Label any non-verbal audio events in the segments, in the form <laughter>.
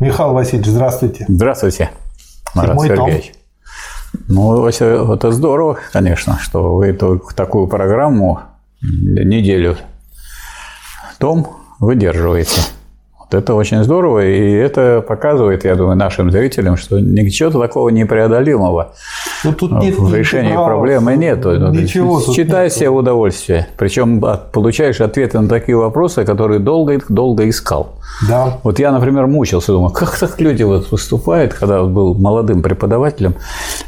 Михаил Васильевич, здравствуйте. Здравствуйте, Марат Седьмой том. Сергеевич. Ну, это, это здорово, конечно, что вы эту, такую программу неделю том выдерживаете. Это очень здорово, и это показывает, я думаю, нашим зрителям, что ничего такого непреодолимого Ну, тут нет в ни решении права, проблемы нет. Ничего тут Читай нету. себе удовольствие. Причем получаешь ответы на такие вопросы, которые долго, долго искал. Да. Вот я, например, мучился, думаю, как так люди вот выступают, когда был молодым преподавателем,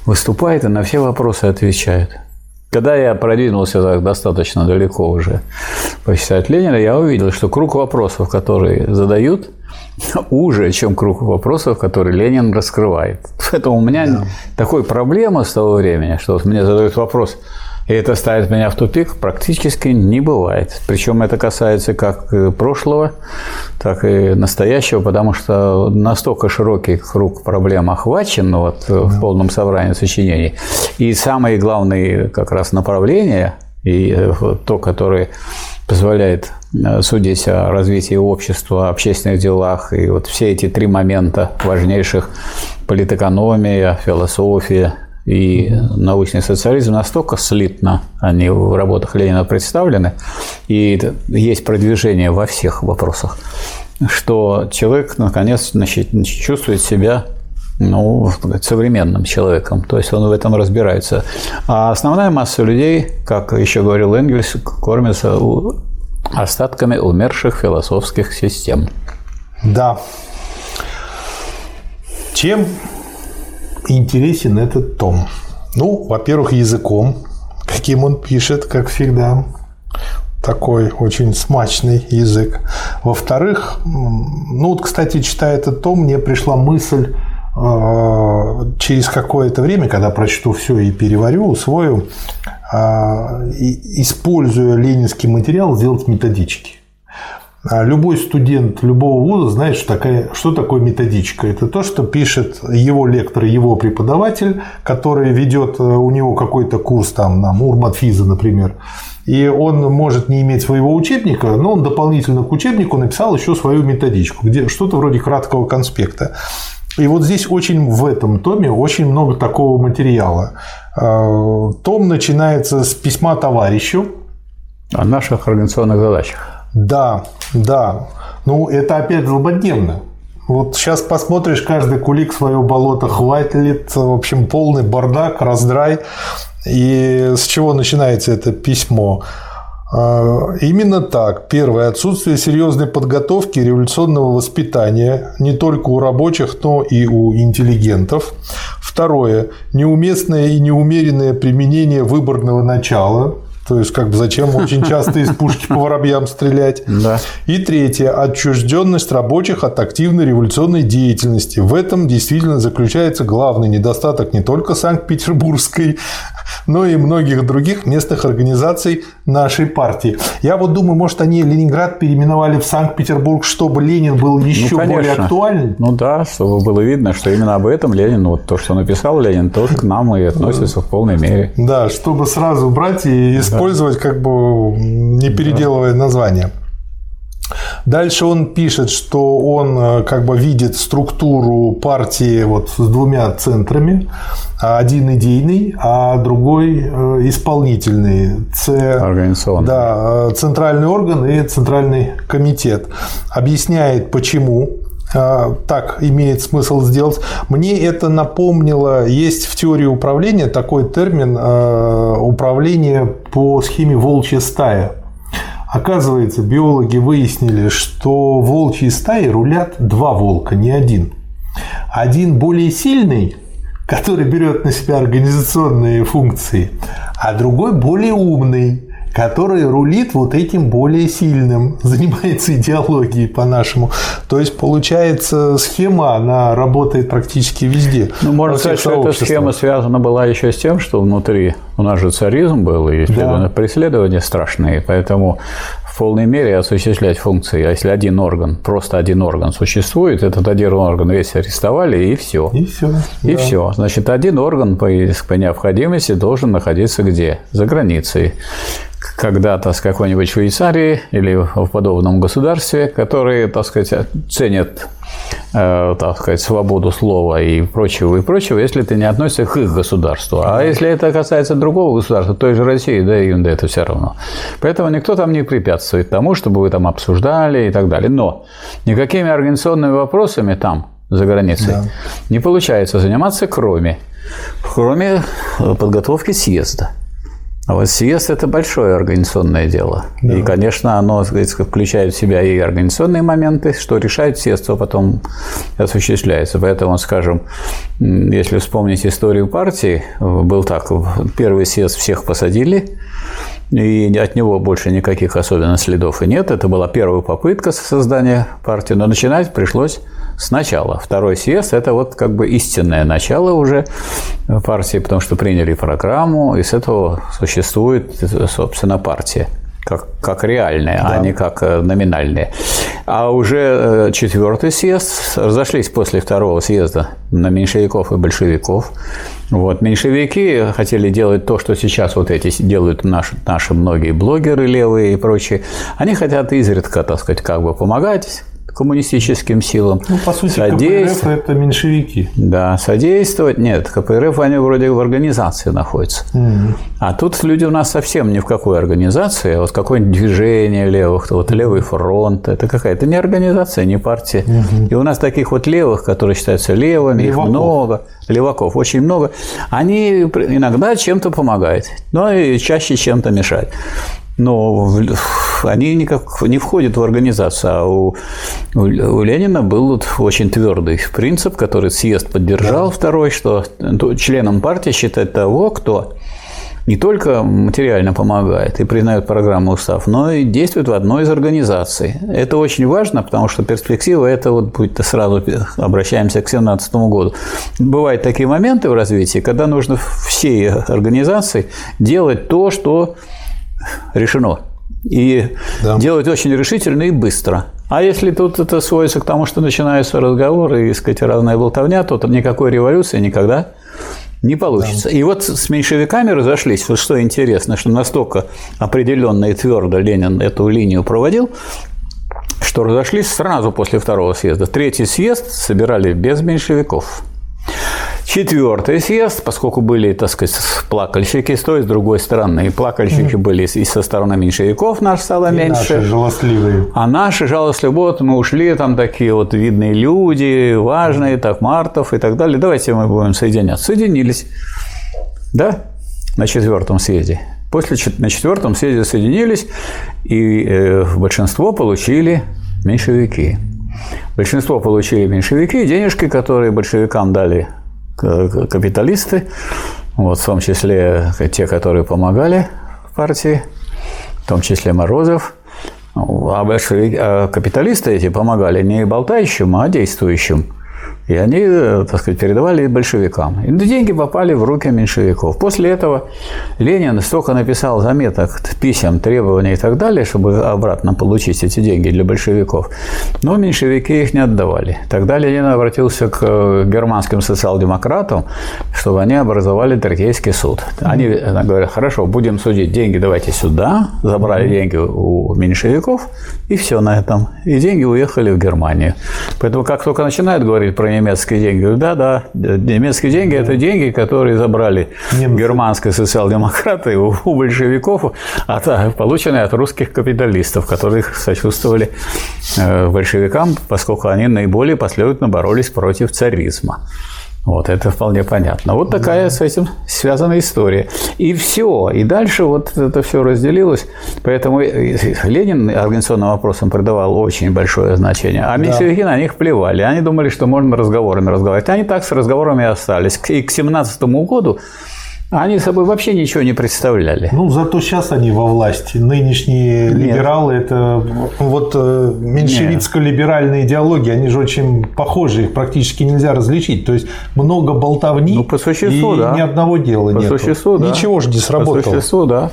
выступает и на все вопросы отвечает. Когда я продвинулся так достаточно далеко уже почитать Ленина, я увидел, что круг вопросов, которые задают, уже, чем круг вопросов, которые Ленин раскрывает. Поэтому у меня такой проблема с того времени, что вот мне задают вопрос, и это ставит меня в тупик, практически не бывает. Причем это касается как прошлого, так и настоящего, потому что настолько широкий круг проблем охвачен ну, вот, э, в полном собрании сочинений. И самые главные как раз направления, и э, то, которое позволяет э, судить о развитии общества, общественных делах, и вот все эти три момента важнейших – политэкономия, философия и научный социализм настолько слитно они в работах Ленина представлены, и есть продвижение во всех вопросах, что человек наконец значит, чувствует себя ну, современным человеком, то есть он в этом разбирается. А основная масса людей, как еще говорил Энгельс, кормится остатками умерших философских систем. Да. Чем интересен этот том? Ну, во-первых, языком, каким он пишет, как всегда. Такой очень смачный язык. Во-вторых, ну вот, кстати, читая этот том, мне пришла мысль э, через какое-то время, когда прочту все и переварю, усвою, и- используя ленинский материал, сделать методички. А Любой студент любого вуза знает, что, такая, что такое методичка. Это то, что пишет его лектор, его преподаватель, который ведет э, у него какой-то курс, там, на Урматфиза, например. И он может не иметь своего учебника, но он дополнительно к учебнику написал еще свою методичку, где что-то вроде краткого конспекта. И вот здесь очень в этом томе очень много такого материала. Э, Том начинается с письма товарищу, О наших организационных задачах. Да, да. Ну, это опять злободневно. Вот сейчас посмотришь, каждый кулик свое болото хватит, в общем, полный бардак, раздрай. И с чего начинается это письмо? А, Именно так. Первое. Отсутствие серьезной подготовки революционного воспитания не только у рабочих, но и у интеллигентов. Второе. Неуместное и неумеренное применение выборного начала. То есть, как бы зачем очень часто из пушки по воробьям стрелять. Да. И третье. Отчужденность рабочих от активной революционной деятельности. В этом действительно заключается главный недостаток не только Санкт-Петербургской, но и многих других местных организаций нашей партии. Я вот думаю, может, они Ленинград переименовали в Санкт-Петербург, чтобы Ленин был еще более конечно. актуален? Ну да, чтобы было видно, что именно об этом Ленин, вот то, что написал Ленин, тоже к нам и относится в полной мере. Да, чтобы сразу брать и использовать, как бы не переделывая название. Дальше он пишет, что он э, как бы видит структуру партии вот с двумя центрами. Один идейный, а другой э, исполнительный. Ц... Организационный. Да, э, центральный орган и центральный комитет. Объясняет, почему так имеет смысл сделать. Мне это напомнило, есть в теории управления такой термин управление по схеме волчья стая. Оказывается, биологи выяснили, что волчьи стаи рулят два волка, не один. Один более сильный, который берет на себя организационные функции, а другой более умный, который рулит вот этим более сильным, <laughs> занимается идеологией по-нашему. То есть, получается, схема, она работает практически везде. Ну, можно сказать, что эта схема связана была еще с тем, что внутри у нас же царизм был, и следовательно, преследования страшные, поэтому в полной мере осуществлять функции. А если один орган, просто один орган существует, этот один орган весь арестовали, и все. И все. И все. Значит, один орган по, по необходимости должен находиться где? За границей. Когда-то с какой-нибудь Швейцарии или в подобном государстве, которые, так сказать, ценят э, так сказать, свободу слова и прочего, и прочего, если ты не относишься к их государству. А если это касается другого государства, той же России, да, им да это все равно. Поэтому никто там не препятствует тому, чтобы вы там обсуждали и так далее. Но никакими организационными вопросами там, за границей, да. не получается заниматься, кроме, кроме подготовки съезда. А вот съезд – это большое организационное дело. Да. И, конечно, оно сказать, включает в себя и организационные моменты, что решает съезд, то потом осуществляется. Поэтому, скажем, если вспомнить историю партии, был так, первый съезд всех посадили, и от него больше никаких особенных следов и нет. Это была первая попытка создания партии, но начинать пришлось сначала. Второй съезд – это вот как бы истинное начало уже партии, потому что приняли программу, и с этого существует, собственно, партия как, как реальные, а да. а не как э, номинальные. А уже э, четвертый съезд разошлись после второго съезда на меньшевиков и большевиков. Вот. Меньшевики хотели делать то, что сейчас вот эти делают наши, наши многие блогеры левые и прочие. Они хотят изредка, так сказать, как бы помогать коммунистическим силам. Ну, по сути, КПРФ – это меньшевики. Да, содействовать. Нет, КПРФ, они вроде в организации находятся. Угу. А тут люди у нас совсем ни в какой организации. Вот какое-нибудь движение левых, вот левый фронт, это какая-то не организация, не партия. Угу. И у нас таких вот левых, которые считаются левыми, Леваков. их много, леваков очень много, они иногда чем-то помогают, но и чаще чем-то мешают но они никак не входят в организацию. А у, у Ленина был очень твердый принцип, который съезд поддержал, да. второй, что членом партии считать того, кто не только материально помогает и признает программу устав, но и действует в одной из организаций. Это очень важно, потому что перспектива это вот будет сразу обращаемся к 2017 году. Бывают такие моменты в развитии, когда нужно всей организации делать то, что решено. И да. делать очень решительно и быстро. А если тут это сводится к тому, что начинаются разговоры и, сказать, разная болтовня, то никакой революции никогда не получится. Да. И вот с меньшевиками разошлись. Вот что интересно, что настолько определенно и твердо Ленин эту линию проводил, что разошлись сразу после второго съезда. Третий съезд собирали без меньшевиков. Четвертый съезд, поскольку были, так сказать, плакальщики с той, с другой стороны. И плакальщики mm-hmm. были и со стороны меньшевиков, наш стало и меньше. Наши жалостливые. А наши жалостливые, вот мы ушли, там такие вот видные люди, важные, так, Мартов и так далее. Давайте мы будем соединяться. Соединились. Да? На четвертом съезде. После на четвертом съезде соединились, и э, большинство получили меньшевики. Большинство получили меньшевики, денежки, которые большевикам дали капиталисты, вот, в том числе те, которые помогали партии, в том числе Морозов. А, большевики, а капиталисты эти помогали не болтающим, а действующим. И они, э, так сказать, передавали большевикам. И деньги попали в руки меньшевиков. После этого Ленин столько написал заметок, писем, требований и так далее, чтобы обратно получить эти деньги для большевиков. Но меньшевики их не отдавали. Тогда Ленин обратился к э, германским социал-демократам, чтобы они образовали Третейский суд. Они говорят, хорошо, будем судить, деньги давайте сюда. Забрали деньги у меньшевиков, и все на этом. И деньги уехали в Германию. Поэтому как только начинают говорить про немецкие деньги. Да, да, немецкие деньги – это деньги, которые забрали Немцы. германские социал-демократы у, у большевиков, а, полученные от русских капиталистов, которые сочувствовали э, большевикам, поскольку они наиболее последовательно боролись против царизма. Вот это вполне понятно. Вот такая да. с этим связана история. И все. И дальше вот это все разделилось. Поэтому Ленин организационным вопросам придавал очень большое значение. А меньшевики да. на них плевали. Они думали, что можно разговорами разговаривать. Они так с разговорами остались. И к 17 году они собой вообще ничего не представляли. Ну, зато сейчас они во власти. Нынешние Нет. либералы – это вот э, меньшевицко-либеральная идеология, они же очень похожи, их практически нельзя различить. То есть много болтовни ну, по существу, и да. ни одного дела по нет. Существу, да. Ничего же не сработало. По существу, да.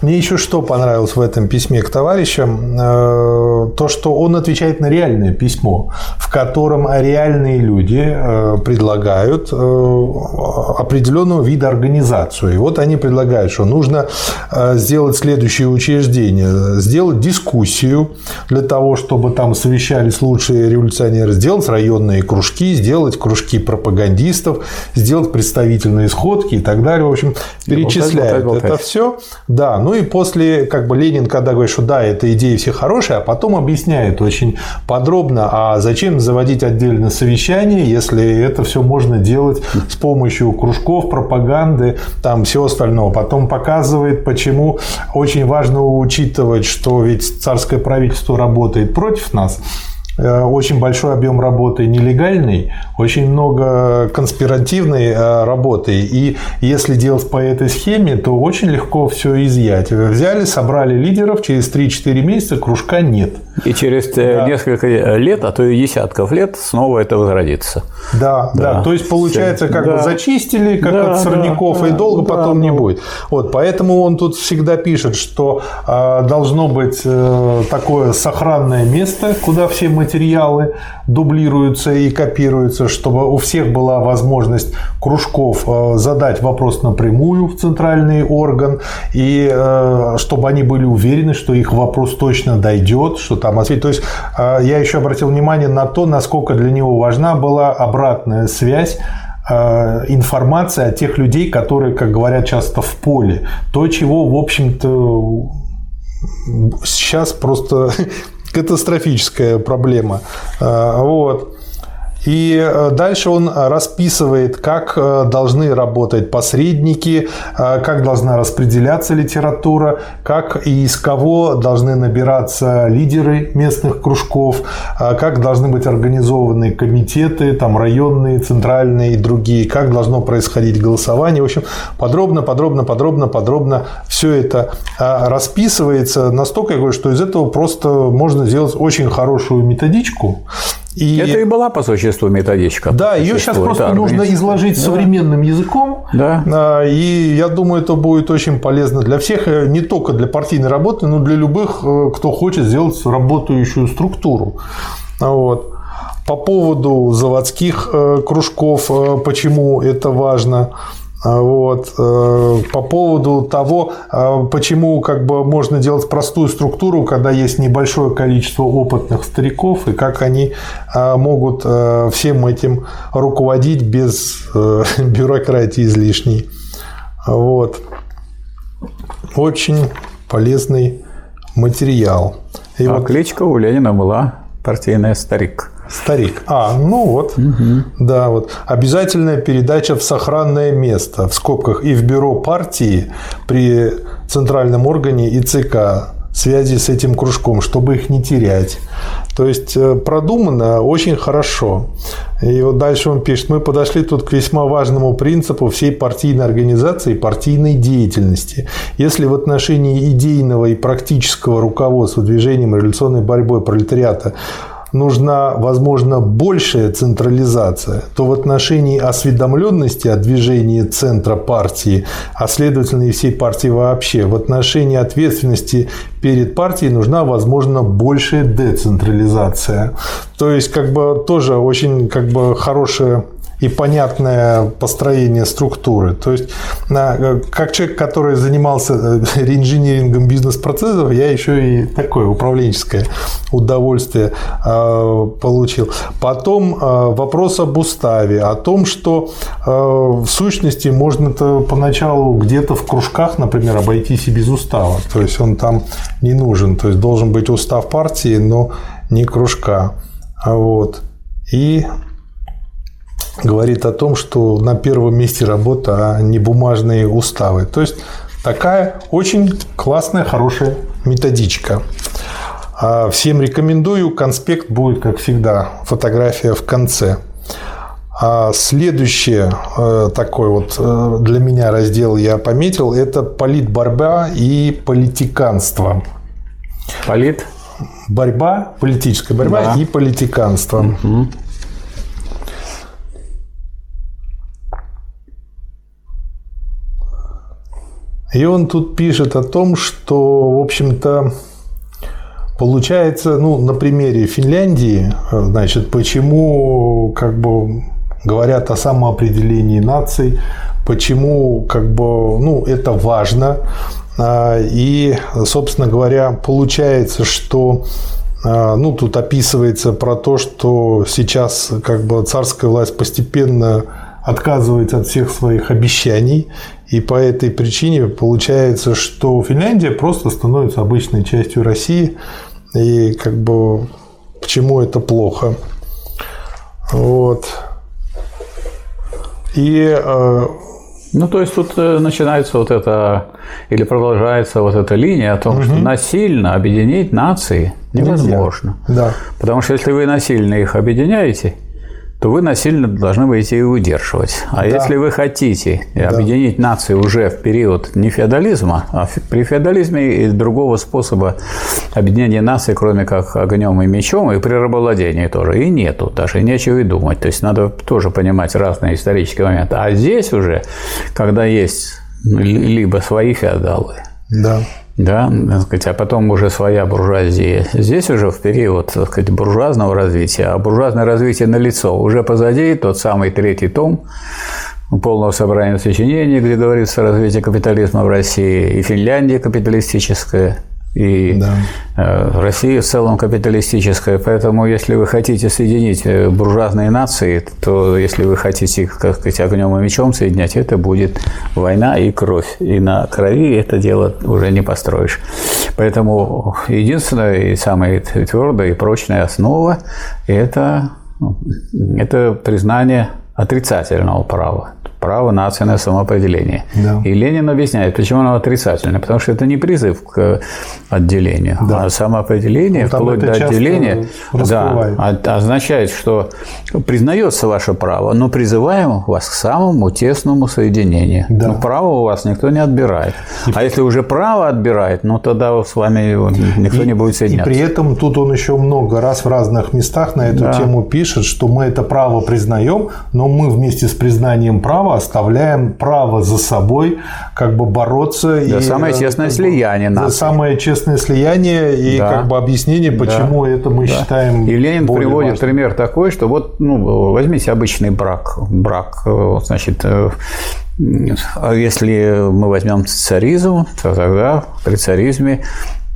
Мне еще что понравилось в этом письме к товарищам? Э, то, что он отвечает на реальное письмо, в котором реальные люди э, предлагают определенного вида организацию. И вот они предлагают, что нужно сделать следующее учреждение, сделать дискуссию для того, чтобы там совещались лучшие революционеры, сделать районные кружки, сделать кружки пропагандистов, сделать представительные сходки и так далее. В общем, перечисляют это все. Да, ну и после, как бы Ленин, когда говорит, что да, эта идея все хорошие, а потом объясняет очень подробно, а зачем заводить отдельное совещание, если это все можно делать с помощью кружков, пропаганды, там всего остального. Потом показывает, почему очень важно учитывать, что ведь царское правительство работает против нас, очень большой объем работы нелегальный, очень много конспиративной э, работы. И если делать по этой схеме, то очень легко все изъять. Взяли, собрали лидеров, через 3-4 месяца кружка нет. И через э, да. несколько лет, а то и десятков лет снова это возродится. Да, да. да. То есть получается, как да. бы зачистили, как да, от сорняков, да, и долго да, потом да. не будет. Вот, поэтому он тут всегда пишет, что э, должно быть э, такое сохранное место, куда все мы материалы дублируются и копируются, чтобы у всех была возможность кружков э, задать вопрос напрямую в центральный орган, и э, чтобы они были уверены, что их вопрос точно дойдет, что там ответ. То есть э, я еще обратил внимание на то, насколько для него важна была обратная связь информация о тех людей, которые, как говорят часто, в поле. То, чего, в общем-то, сейчас просто <laughs> катастрофическая проблема. А, вот. И э, дальше он расписывает, как э, должны работать посредники, э, как должна распределяться литература, как и из кого должны набираться лидеры местных кружков, как должны быть организованы комитеты, там районные, центральные и другие, как должно происходить голосование. В общем, подробно, подробно, подробно, подробно все это расписывается настолько, я говорю, что из этого просто можно сделать очень хорошую методичку, и... Это и была по существу методичка. Да, ее сейчас просто да, нужно изложить да. современным языком. Да. А, и я думаю, это будет очень полезно для всех, э, не только для партийной работы, но для любых, э, кто хочет сделать работающую структуру. Вот. По поводу заводских э, кружков, почему это важно. А вот. Э, по поводу того, а, почему как бы можно делать простую структуру, когда есть небольшое количество опытных стариков, и как они а, могут э, всем этим руководить без э, <laughs> бюрократии излишней. Вот. Очень полезный материал. И а вот... кличка у Ленина была партийная старик. Старик. А, ну вот. Угу. Да, вот. Обязательная передача в сохранное место, в скобках, и в бюро партии при центральном органе и ЦК связи с этим кружком, чтобы их не терять. То есть э, продумано очень хорошо. И вот дальше он пишет, мы подошли тут к весьма важному принципу всей партийной организации и партийной деятельности. Если в отношении идейного и практического руководства движением революционной борьбой пролетариата нужна, возможно, большая централизация, то в отношении осведомленности о движении центра партии, а следовательно и всей партии вообще, в отношении ответственности перед партией нужна, возможно, большая децентрализация. То есть, как бы тоже очень как бы хорошая и понятное построение структуры. То есть, как человек, который занимался э, реинжинирингом бизнес-процессов, я еще и такое управленческое удовольствие э, получил. Потом э, вопрос об уставе, о том, что в сущности можно -то поначалу где-то в кружках, например, обойтись и без устава. То есть он там не нужен. То есть должен быть устав партии, но не кружка. Вот. И говорит о том, что на первом месте работа, а не бумажные уставы. То есть такая очень классная, хорошая методичка. А всем рекомендую. Конспект будет, как всегда, фотография в конце. А следующее э, такой вот э, для меня раздел я пометил, это политборьба и политиканство. Полит? Борьба, политическая борьба да. и политиканство. Угу. И он тут пишет о том, что, в общем-то, получается, ну, на примере Финляндии, значит, почему, как бы, говорят о самоопределении наций, почему, как бы, ну, это важно. А, и, собственно говоря, получается, что а, ну, тут описывается про то, что сейчас как бы царская власть постепенно отказывается от всех своих обещаний, и по этой причине получается, что Финляндия просто становится обычной частью России, и как бы почему это плохо. Вот. И э, ну, то есть тут э, начинается вот это, или продолжается вот эта линия о том, угу. что насильно объединить нации невозможно. Нельзя. Да. Потому что если вы насильно их объединяете, то вы насильно должны будете и удерживать. А да. если вы хотите да. объединить нации уже в период не феодализма, а при феодализме и другого способа объединения нации, кроме как огнем и мечом, и при рабовладении тоже, и нету, даже и нечего и думать. То есть надо тоже понимать разные исторические моменты. А здесь уже, когда есть либо свои феодалы, да да, так сказать, а потом уже своя буржуазия. Здесь уже в период так сказать, буржуазного развития, а буржуазное развитие налицо. Уже позади тот самый третий том полного собрания сочинений, где говорится о развитии капитализма в России, и Финляндия капиталистическая, и да. Э, Россия в целом капиталистическая, поэтому если вы хотите соединить э, буржуазные нации, то если вы хотите их, как сказать, огнем и мечом соединять, это будет война и кровь. И на крови это дело уже не построишь. Поэтому единственная и самая твердая и прочная основа – это, ну, это признание отрицательного права право нации на самоопределение. Да. И Ленин объясняет, почему оно отрицательное. Потому что это не призыв к отделению, да. а самоопределение, ну, вплоть до отделения, да, означает, что признается ваше право, но призываем вас к самому тесному соединению. Да. Но право у вас никто не отбирает. И... А если уже право отбирает, ну тогда с вами никто и, не будет соединяться. И при этом тут он еще много раз в разных местах на эту да. тему пишет, что мы это право признаем, но мы вместе с признанием права оставляем право за собой как бы бороться. За и, самое честное как слияние За самое честное слияние и да. как бы объяснение, почему да. это мы да. считаем И Ленин приводит важным. пример такой, что вот ну, возьмите обычный брак. Брак, э, значит, э, если мы возьмем царизм, то тогда при царизме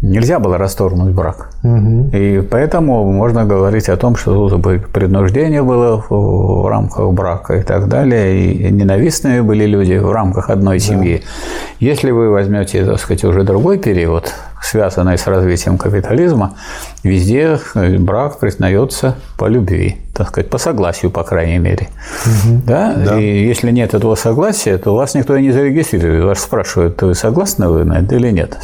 Нельзя было расторгнуть брак. Угу. И поэтому можно говорить о том, что тут принуждение было в рамках брака и так далее, и ненавистные были люди в рамках одной семьи. Да. Если вы возьмете, так сказать, уже другой период, связанный с развитием капитализма, везде брак признается по любви, так сказать, по согласию, по крайней мере. Угу. Да? Да. И если нет этого согласия, то вас никто и не зарегистрирует. Вас спрашивают, вы согласны вы на это или нет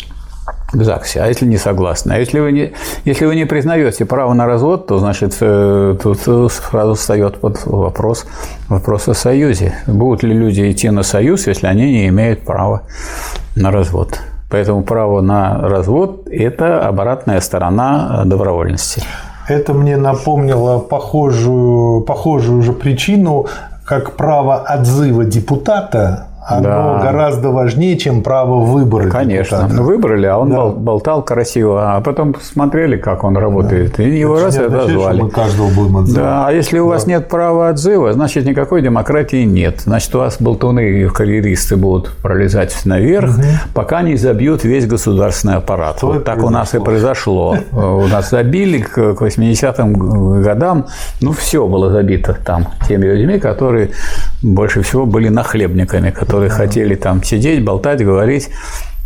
к ЗАГСе, а если не согласны? А если вы не, если вы не признаете право на развод, то, значит, э, тут сразу встает под вопрос, вопрос о союзе. Будут ли люди идти на союз, если они не имеют права на развод? Поэтому право на развод – это обратная сторона добровольности. Это мне напомнило похожую, похожую же причину, как право отзыва депутата оно да. гораздо важнее, чем право выбора. Конечно. Депутата. Выбрали, а он да. болтал красиво, а потом смотрели, как он работает. Да. И его раз и отозвали. Мы каждого будем отзывать. Да, а если у вас нет права отзыва, значит никакой демократии нет. Значит, у вас болтуны и карьеристы будут пролезать наверх, угу. пока не забьют весь государственный аппарат. Что вот так произошло? у нас и произошло. У нас забили к 80-м годам, ну все было забито там теми людьми, которые больше всего были нахлебниками, которые да. хотели там сидеть, болтать, говорить.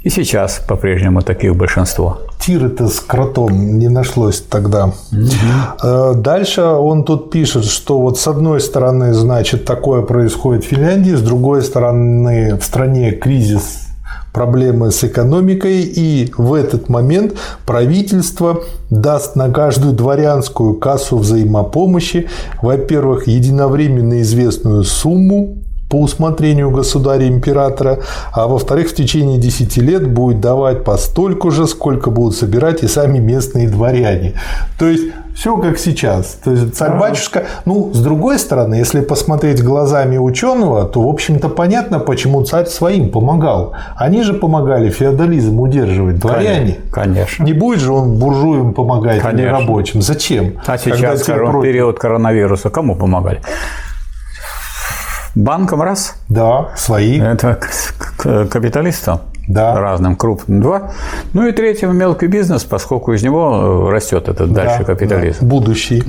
И сейчас по-прежнему таких большинство. Тиры-то с кротом не нашлось тогда. Угу. Дальше он тут пишет, что вот с одной стороны, значит, такое происходит в Финляндии, с другой стороны, в стране кризис проблемы с экономикой, и в этот момент правительство даст на каждую дворянскую кассу взаимопомощи, во-первых, единовременно известную сумму по усмотрению государя-императора, а во-вторых, в течение 10 лет будет давать по столько же, сколько будут собирать и сами местные дворяне. То есть Все как сейчас. То есть царь-батюшка... Ну, с другой стороны, если посмотреть глазами ученого, то, в общем-то, понятно, почему царь своим помогал. Они же помогали феодализм удерживать, дворяне. Конечно. Не будет же он буржуям помогать или Конечно. рабочим. Зачем? А Когда сейчас, те корон- период коронавируса, кому помогали? Банкам раз, Да, свои. это к- к- капиталистам Да. разным крупным два. Ну и третьим мелкий бизнес, поскольку из него э, растет этот дальше Да, капитализм. да, будущий.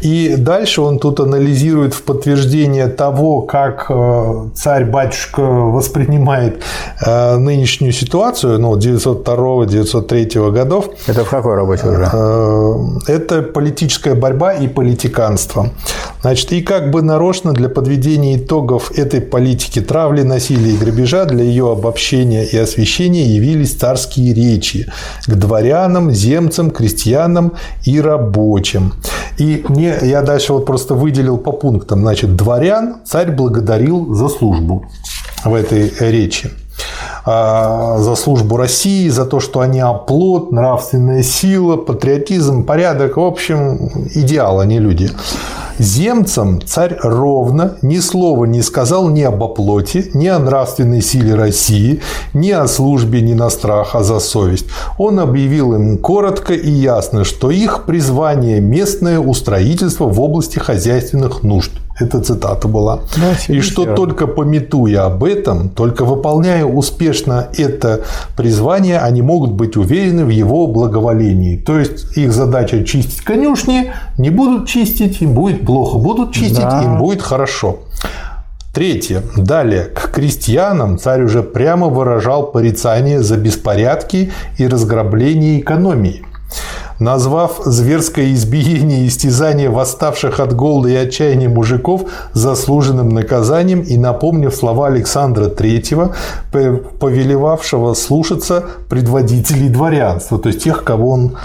И дальше он тут анализирует в подтверждение того, как э, царь-батюшка воспринимает э, нынешнюю ситуацию, ну, 902-903 годов. Это в какой работе уже? Это политическая борьба и политиканство. Значит, и как бы нарочно для подведения итогов этой политики травли, насилия и грабежа для ее обобщения и освещения явились царские речи к дворянам, земцам, крестьянам и рабочим. И мне, я дальше вот просто выделил по пунктам. Значит, дворян царь благодарил за службу в этой речи а, за службу России, за то, что они оплот, нравственная сила, патриотизм, порядок, в общем, идеал, они люди. Земцам царь ровно ни слова не сказал ни об оплоте, ни о нравственной силе России, ни о службе, ни на страх, а за совесть. Он объявил им коротко и ясно, что их призвание – местное устроительство в области хозяйственных нужд. Это цитата была. Да, и что только пометуя об этом, только выполняя успешно это призвание, они могут быть уверены в его благоволении. То есть их задача чистить конюшни, не будут чистить, им будет плохо, будут чистить, Да. им будет хорошо. Третье. Далее. К крестьянам царь уже прямо выражал порицание за беспорядки и разграбление экономии. Назвав зверское избиение и истязание восставших от голода и отчаяния мужиков заслуженным наказанием и напомнив слова Александра III, повелевавшего слушаться предводителей дворянства, то есть тех, кого он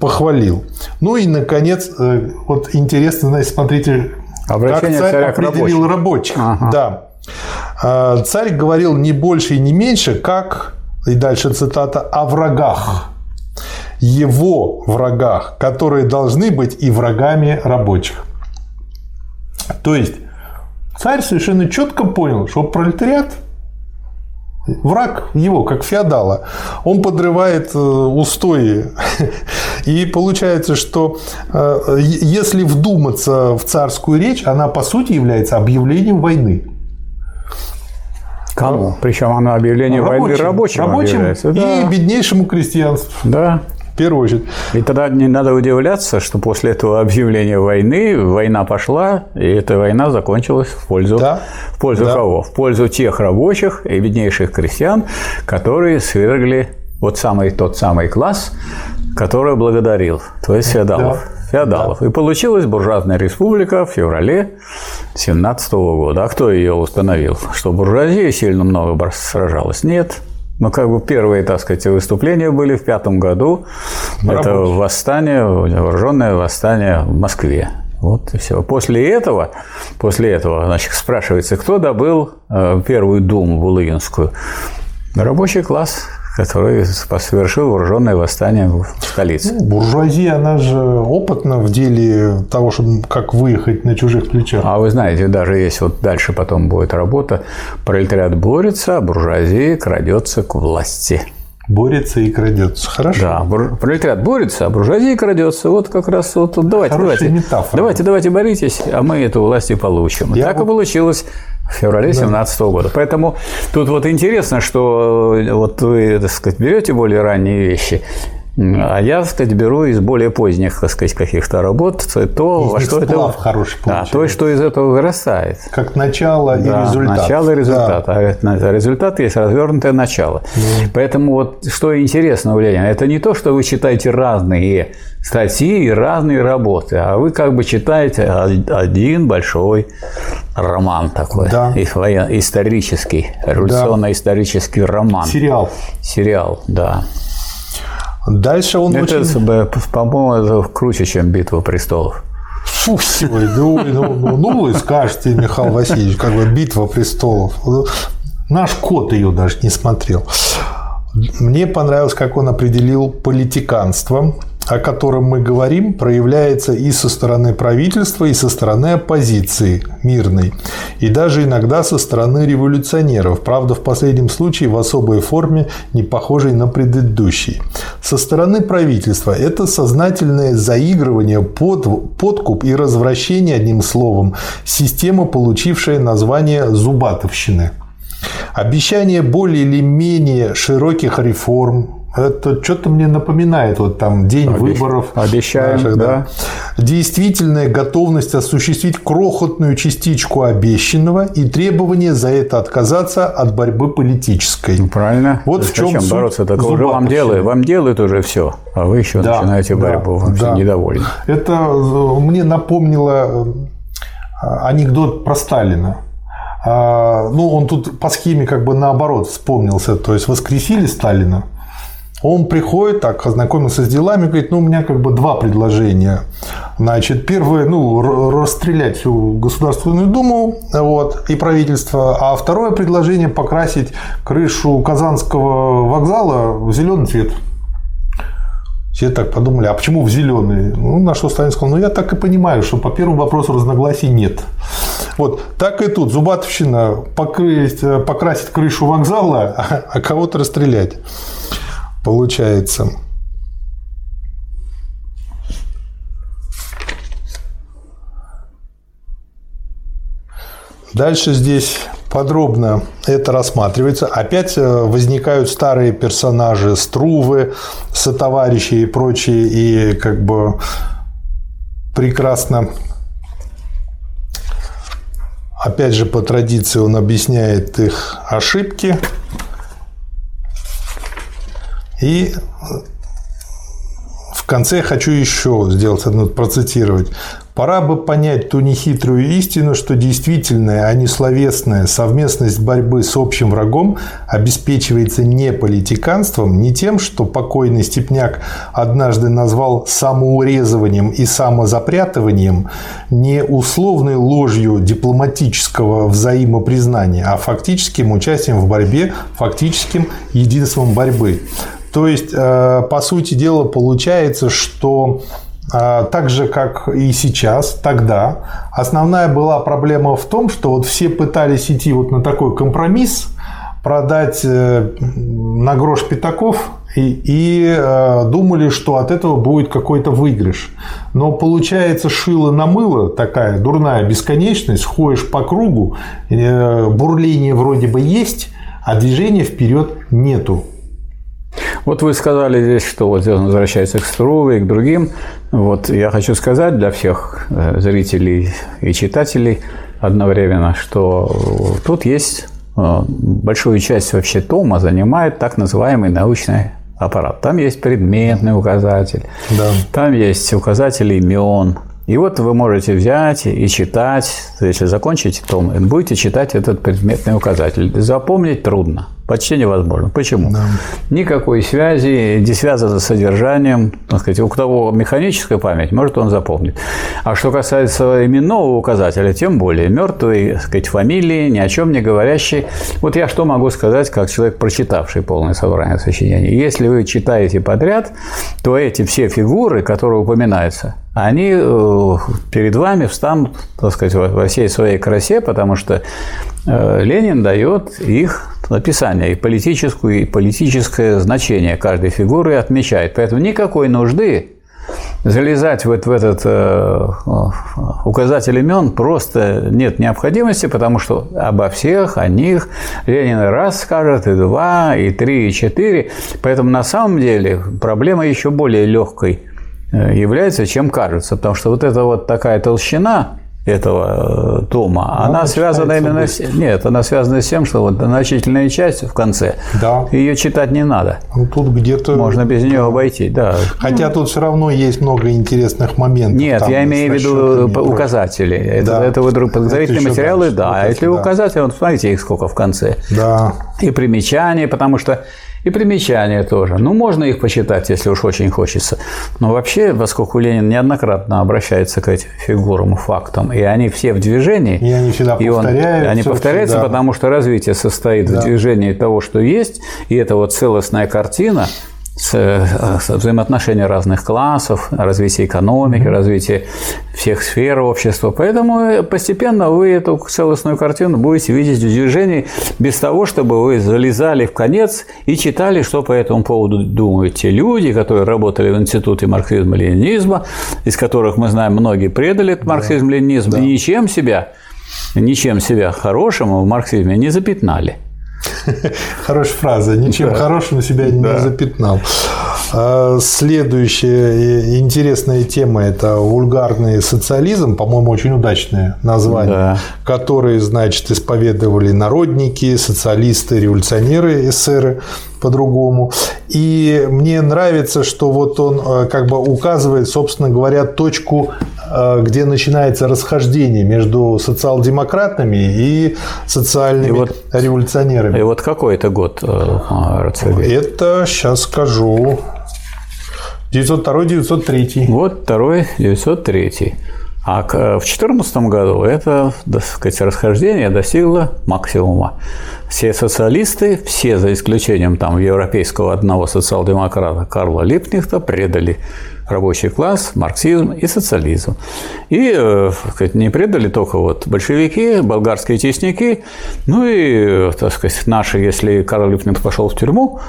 похвалил. Ну и, наконец, э, вот интересно, значит, смотрите, Обращение как царь определил рабочих. Ага. Да. А, Царь говорил не больше и не меньше, как, и дальше цитата, о врагах. Его врагах, которые должны быть и врагами рабочих. То есть царь совершенно четко понял, что пролетариат враг его, как феодала. Он подрывает э, устои. <laughs> И получается, что э, если вдуматься в царскую речь, она по сути является объявлением войны. Кому? Причем оно объявление войны рабочим, рабочим и Да. беднейшему крестьянству, да. В первую очередь. И тогда не надо удивляться, что после этого объявления войны война пошла, и эта война закончилась в пользу, Да. в пользу Да. кого? В пользу тех рабочих и беднейших крестьян, которые свергли вот самый тот самый класс, который благодарил, то есть феодалов. Да. Феодалов. И получилась буржуазная республика в феврале 17 года. А кто ее установил? Что буржуазия сильно много сражалась? Нет. Ну, как бы первые, так сказать, выступления были в пятом году. Это Рабочие. восстание, вооруженное восстание в Москве. Вот и все. После этого, после этого, значит, спрашивается, кто добыл э, первую думу Булыгинскую? Рабочий класс, который совершил вооруженное восстание в столице. Буржуазия, она же опытна в деле того, чтобы как выехать на чужих плечах. А вы знаете, даже если вот дальше потом будет работа, пролетариат борется, а буржуазия крадется к власти. Борется и крадется. Хорошо. Да, пролетариат борется, а буржуазия крадется. Вот как раз вот тут давайте, Хорошая давайте, метафора. давайте, давайте боритесь, а мы эту власть и получим. И Я так и вот- получилось в феврале 2017 года. Поэтому тут вот интересно, что э, вот вы, так сказать, берете более ранние вещи, а я, так сказать, беру из более поздних, так сказать, каких-то работ то, Из во что это... хороший Да, то, что из этого вырастает. Как начало Да, и результат. Начало и результат. Да. А результат есть развернутое начало. Поэтому вот что интересно, Ульяна, это не то, что вы читаете разные статьи и разные работы, а вы как бы читаете один большой роман такой, Да. исторический, революционно-исторический роман. Сериал. Сериал, да. Дальше он Это, очень... по-моему, это круче, чем «Битва престолов». Фу, ой, ну, ну, ну, ну, вы скажете, Михаил Васильевич, как бы «Битва престолов». Наш кот ее даже не смотрел. Мне понравилось, как он определил политиканство о котором мы говорим, проявляется и со стороны правительства, и со стороны оппозиции мирной, и даже иногда со стороны революционеров, правда, в последнем случае в особой форме, не похожей на предыдущий. Со стороны правительства это сознательное заигрывание, под, подкуп и развращение, одним словом, система, получившая название «зубатовщины». Обещание более или менее широких реформ, это что-то мне напоминает, вот там день Обещ... выборов. Обещаем, наших, да. да. Действительная готовность осуществить крохотную частичку обещанного и требование за это отказаться от борьбы политической. Ну, правильно. Вот в чем Зачем суть бороться? Так уже вам делают, вам делают уже все, а вы еще да, начинаете борьбу, да, вообще да. недовольны. Это э, мне напомнило э, анекдот про Сталина. А, ну, он тут по схеме как бы наоборот вспомнился. То есть воскресили Сталина, он приходит, так, ознакомился с делами, говорит, ну, у меня как бы два предложения. Значит, первое, ну, расстрелять всю Государственную Думу вот, и правительство, а второе предложение покрасить крышу Казанского вокзала в зеленый цвет. Все так подумали, а почему в зеленый? Ну, на что Сталин сказал, ну, я так и понимаю, что по первому вопросу разногласий нет. Вот, так и тут. Зубатовщина покрыть, покрасить крышу вокзала, <laughs> а кого-то расстрелять получается. Дальше здесь подробно это рассматривается. Опять э, возникают старые персонажи, струвы, сотоварищи и прочие, и как бы прекрасно Опять же, по традиции он объясняет их ошибки. И в конце хочу еще сделать одну, процитировать. Пора бы понять ту нехитрую истину, что действительная, а не словесная совместность борьбы с общим врагом обеспечивается не политиканством, не тем, что покойный Степняк однажды назвал самоурезыванием и самозапрятыванием, не условной ложью дипломатического взаимопризнания, а фактическим участием в борьбе, фактическим единством борьбы. То есть, э, по сути дела, получается, что э, так же, как и сейчас, тогда, основная была проблема в том, что вот все пытались идти вот на такой компромисс, продать э, на грош пятаков и, и думали, что от этого будет какой-то выигрыш. Но получается шило на мыло, такая дурная бесконечность, ходишь по кругу, бурление вроде бы есть, а движения вперед нету. Вот вы сказали здесь, что вот он возвращается к Струве и к другим. Вот я хочу сказать для всех э, зрителей и читателей одновременно, что тут есть э, большую часть вообще тома занимает так называемый научный аппарат. Там есть предметный указатель, да. там есть указатель имен, и вот вы можете взять и читать, если закончите том, будете читать этот предметный указатель. Запомнить трудно. Почти невозможно. Почему? Да. Никакой связи, не связано с содержанием. Так сказать, у кого механическая память, может он запомнить. А что касается именного указателя, тем более мертвые, сказать, фамилии, ни о чем не говорящие. Вот я что могу сказать, как человек, прочитавший полное собрание сочинений. Если вы читаете подряд, то эти все фигуры, которые упоминаются, они э, перед вами встанут, так сказать, во всей своей красе, потому что Ленин дает их написание и политическую, и политическое значение каждой фигуры отмечает. Поэтому никакой нужды залезать вот в этот э, указатель имен просто нет необходимости, потому что обо всех, о них Ленин раз скажет, и два, и три, и четыре. Поэтому на самом деле проблема еще более легкой э, является, чем кажется, потому что вот эта вот такая толщина этого э, тома, она, она связана именно с... Нет, она связана с тем, что вот значительная часть в конце, да. ее читать не надо. Ну, тут где-то... Можно без нее обойти, да. Хотя тут все равно есть много интересных моментов. Нет, там, я имею в виду указатели. Это, да. это вы подготовительные это материалы, да. А если да. указатели, вот смотрите их сколько в конце. Да. И примечания, потому что и примечания тоже. Ну, можно их почитать, если уж очень хочется. Но вообще, поскольку Ленин неоднократно обращается к этим фигурам, фактам, и они все в движении. И они всегда и повторяются. Он, они повторяются, потому что развитие состоит да. в движении того, что есть, и это вот целостная картина, взаимоотношения разных классов, развитие экономики, развитие всех сфер общества. Поэтому постепенно вы эту целостную картину будете видеть в движении без того, чтобы вы залезали в конец и читали, что по этому поводу думают те люди, которые работали в Институте марксизма-ленинизма, из которых мы знаем, многие предали этот марксизм-ленинизм, да. и ничем себя, ничем себя хорошим в марксизме не запятнали. <laughs> Хорошая фраза. Ничем да. хорошим себя не да. запятнал. А, следующая интересная тема – это вульгарный социализм, по-моему, очень удачное название, да. который, значит, исповедовали народники, социалисты, революционеры, эсеры по-другому. И мне нравится, что вот он э, как бы указывает, собственно говоря, точку, э, где начинается расхождение между социал-демократами и социальными и вот, революционерами. И вот какой это год э, Это сейчас скажу. 902-903. Вот второй 903. А в 2014 году это, так сказать, расхождение достигло максимума. Все социалисты, все за исключением там европейского одного социал-демократа Карла Липнихта предали рабочий класс, марксизм и социализм. И э, сказать, не предали только вот большевики, болгарские тесники, ну и, так сказать, наши, если Карл Липнихт пошел в тюрьму,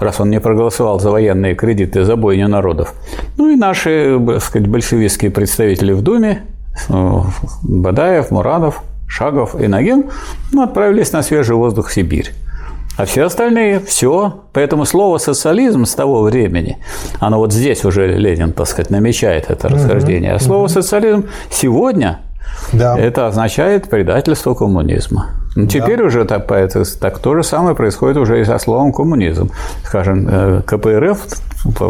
раз он не проголосовал за военные кредиты, за бойню народов, ну и наши, так сказать, большевистские представители в Думе, э, Бадаев, Мурадов, Шагов и Нагин ну, отправились на свежий воздух в Сибирь. А все остальные – все. Поэтому слово «социализм» с того времени, оно вот здесь уже Ленин, так сказать, намечает это расхождение. А слово «социализм» сегодня да. это означает предательство коммунизма. Ну, теперь да. уже так, так то же самое происходит уже и со словом коммунизм. Скажем, э, КПРФ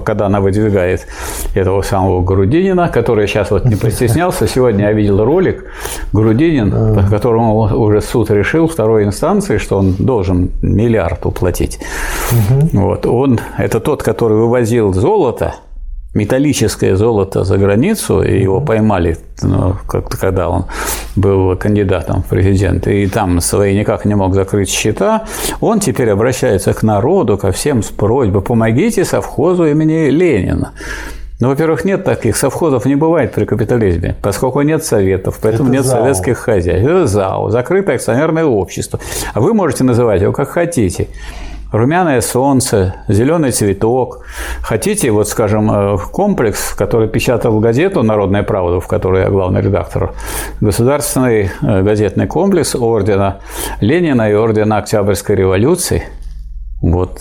когда она выдвигает этого самого Грудинина, который сейчас вот не постеснялся. Сегодня я видел ролик Грудинин, по которому уже суд решил второй инстанции, что он должен миллиард уплатить. Вот. Он, это тот, который вывозил золото металлическое золото за границу, и его поймали, ну, когда он был кандидатом в президенты, и там свои никак не мог закрыть счета, он теперь обращается к народу, ко всем с просьбой «помогите совхозу имени Ленина». Ну, во-первых, нет таких совхозов не бывает при капитализме, поскольку нет советов, поэтому Это нет ЗАО. советских хозяйств. Это ЗАО, закрытое акционерное общество. А вы можете называть его как хотите румяное солнце, зеленый цветок. Хотите, вот, скажем, э, комплекс, который печатал газету «Народная правда», в которой я главный редактор, государственный э, газетный комплекс ордена Ленина и ордена Октябрьской революции. Вот,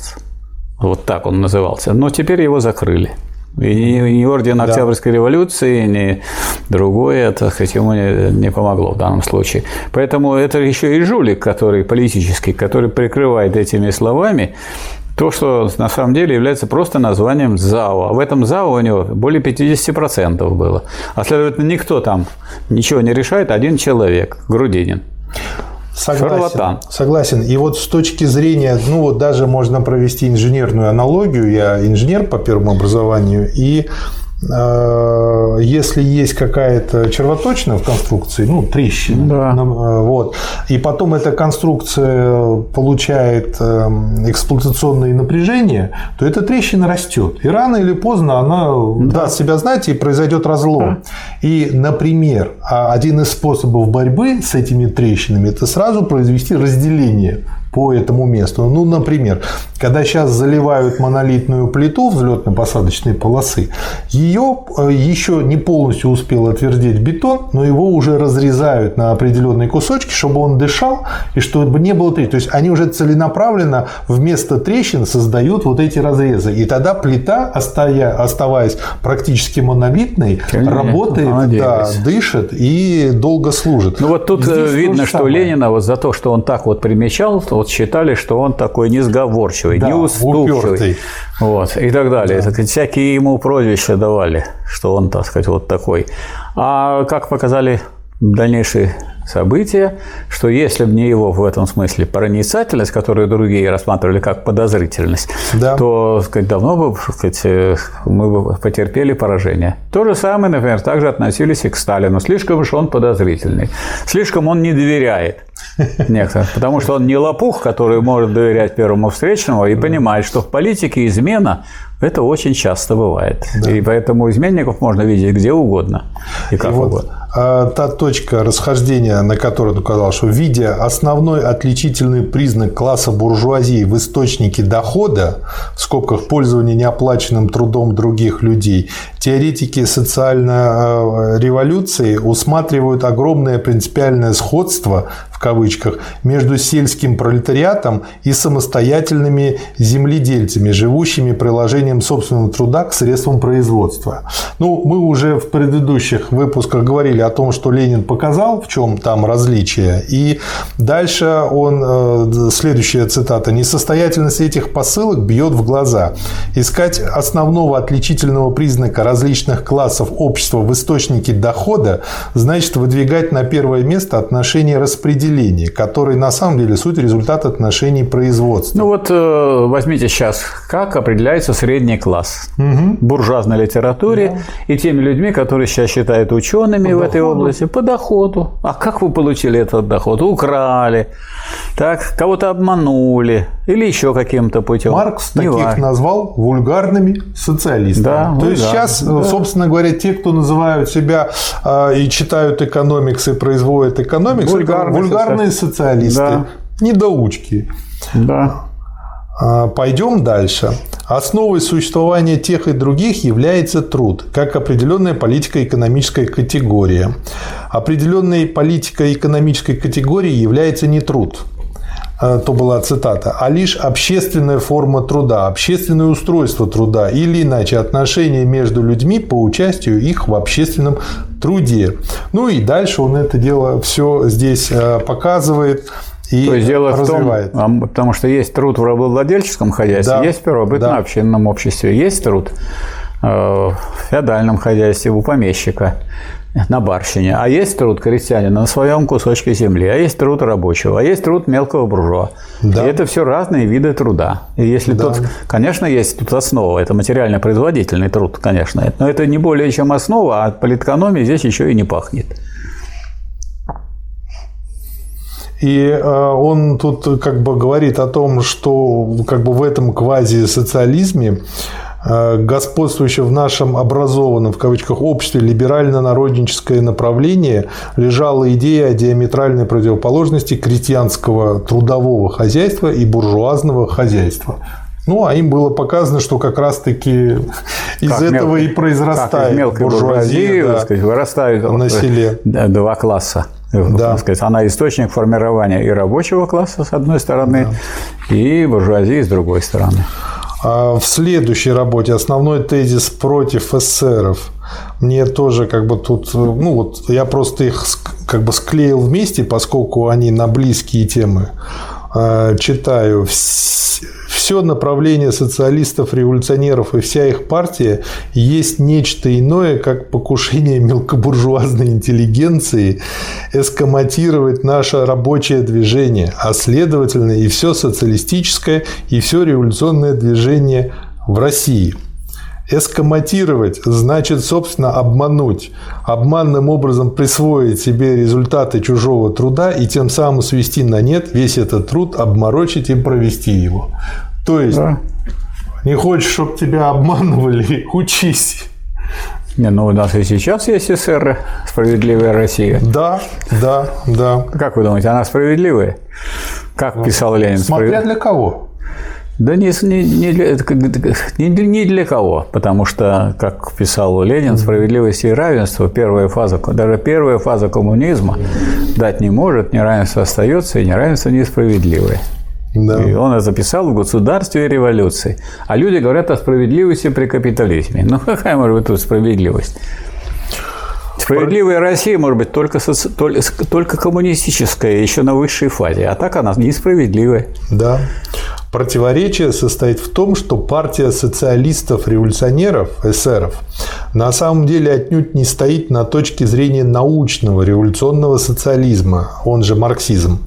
вот так он назывался. Но теперь его закрыли. И ни орден Октябрьской да. революции, ни другое, так сказать, ему не, не помогло в данном случае. Поэтому это еще и жулик, который политический, который прикрывает этими словами то, что на самом деле является просто названием ЗАО. А в этом ЗАО у него более 50% было. А следовательно, никто там ничего не решает, один человек, Грудинин. Согласен. Шарлатан. Согласен. И вот с точки зрения, ну вот даже можно провести инженерную аналогию. Я инженер по первому образованию, и если есть какая-то червоточина в конструкции, ну, трещина, да. Э, вот, и потом эта конструкция получает эм, эксплуатационное напряжение, то эта трещина растет. И рано или поздно она да. даст себя знать и произойдет разлом. Да. И, например, а, один из способов борьбы с этими трещинами – это сразу произвести разделение по этому месту. Ну, например, когда сейчас заливают монолитную плиту взлетно-посадочной полосы, ее э, еще не полностью успел отвердеть бетон, но его уже разрезают на определенные кусочки, чтобы он дышал и чтобы не было трещин. То есть они уже целенаправленно вместо трещин создают вот эти разрезы. И тогда плита, оставаясь практически монолитной, Конечно, работает, да, дышит и долго служит. Ну вот тут Здесь видно, что Ленина вот за то, что он так вот примечал, вот считали, что он такой несговорчивый, да, неуступчивый. Вот, и так далее. Да. Так, всякие ему прозвища давали, что он, так сказать, вот такой. А как показали дальнейшие события, что если бы не его в этом смысле проницательность, которую другие рассматривали как подозрительность, да. то сказать, давно бы сказать, э, мы бы потерпели поражение. То же самое, например, также относились и к Сталину. Слишком уж он подозрительный, слишком он не доверяет некоторым, потому что он не лопух, который может доверять первому встречному и понимает, что в политике измена это очень часто бывает. Да. И поэтому изменников можно видеть где угодно и как и вот угодно. А, та точка расхождения, на которую он указал, что видя основной отличительный признак класса буржуазии в источнике дохода, в скобках пользования неоплаченным трудом других людей, теоретики социальной а, революции усматривают огромное принципиальное сходство в кавычках между сельским пролетариатом и самостоятельными земледельцами, живущими приложением собственного труда к средствам производства. Ну, мы уже в предыдущих выпусках говорили о том, что Ленин показал, в чем там различие. И дальше он, э, следующая цитата, «Несостоятельность этих посылок бьет в глаза. Искать основного отличительного признака различных классов общества в источнике дохода значит выдвигать на первое место отношения распределения, которые на самом деле суть результат отношений производства». Ну вот э, возьмите сейчас, как определяется средний класс угу. буржуазной литературе да. и теми людьми, которые сейчас считают учеными в этой области по доходу. А как вы получили этот доход? Украли, так, кого-то обманули или еще каким-то путем. Маркс Не таких важно. назвал вульгарными социалистами. Да, То есть сейчас, да. собственно говоря, те, кто называют себя э, и читают экономикс и производят экономикс, вульгарные, вульгарные социалисты, да. недоучки. Да. А, пойдем дальше. Основой существования тех и других является труд, как определенная политико-экономическая категория. Определенной политико-экономической категорией является не труд, а, то была цитата, а лишь общественная форма труда, общественное устройство труда или иначе отношения между людьми по участию их в общественном труде. Ну и дальше он это дело все здесь а, показывает и То есть дело развивает. в том, потому что есть труд в рабовладельческом хозяйстве, да. есть в первобытно-общинном да. обществе, есть труд э, в феодальном хозяйстве, у помещика на барщине, а есть труд крестьянина на своем кусочке земли, а есть труд рабочего, а есть труд мелкого буржуа. Да. И это все разные виды труда. И если да. тут, конечно, есть тут основа, это материально-производительный труд, конечно, но это не более чем основа, а политэкономии здесь еще и не пахнет. И э, он тут как бы говорит о том, что как бы в этом квази-социализме э, господствующее в нашем образованном, в кавычках, обществе либерально-народническое направление лежала идея о диаметральной противоположности крестьянского трудового хозяйства и буржуазного хозяйства. Ну, а им было показано, что как раз-таки из как этого и произрастает буржуазии, буржуазии да, сказать, вырастают на селе. два класса да. сказать, она источник формирования и рабочего класса, с одной стороны, да. и буржуазии с другой стороны. А в следующей работе основной тезис против эсеров. Мне тоже как бы тут, ну вот я просто их как бы склеил вместе, поскольку они на близкие темы а, читаю. Все направление социалистов, революционеров и вся их партия есть нечто иное, как покушение мелкобуржуазной интеллигенции эскоматировать наше рабочее движение, а следовательно и все социалистическое, и все революционное движение в России – Эскоматировать значит, собственно, обмануть, обманным образом присвоить себе результаты чужого труда и тем самым свести на нет весь этот труд, обморочить и провести его. То есть, да. не хочешь, чтобы тебя обманывали, <laughs> учись. Не, ну у нас и сейчас есть СССР, справедливая Россия. Да, да, да. Как вы думаете, она справедливая? Как писал Ленин? Смотря для кого. Да не, не, не, <laughs> не, не для кого, потому что, как писал Ленин, справедливость и равенство, первая фаза, даже первая фаза коммунизма дать не может, неравенство остается, и неравенство несправедливое. Да. И он это записал в государстве революции. А люди говорят о справедливости при капитализме. Ну, <laughs> какая может быть тут справедливость? Справедливая Россия может быть только, соци... только коммунистическая, еще на высшей фазе. А так она несправедливая. Да. Противоречие состоит в том, что партия социалистов-революционеров, эсеров, на самом деле отнюдь не стоит на точке зрения научного революционного социализма, он же марксизм,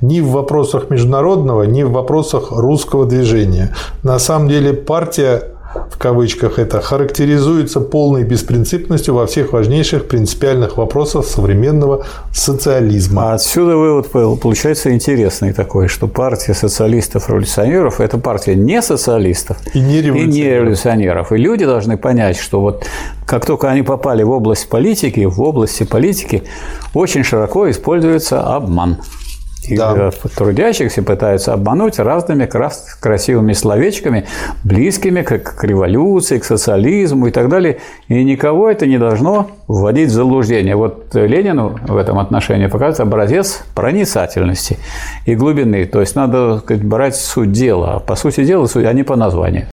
ни в вопросах международного, ни в вопросах русского движения. На самом деле партия в кавычках это, характеризуется полной беспринципностью во всех важнейших принципиальных вопросах современного социализма. А отсюда вывод получается интересный такой, что партия социалистов-революционеров – это партия не социалистов и не революционеров. И, не революционеров. и люди должны понять, что вот как только они попали в область политики, в области политики очень широко используется обман. Да. трудящихся пытаются обмануть разными красивыми словечками, близкими к, к революции, к социализму и так далее. И никого это не должно вводить в заблуждение. Вот Ленину в этом отношении показывает образец проницательности и глубины. То есть надо сказать, брать суть дела. По сути дела, а не по названию.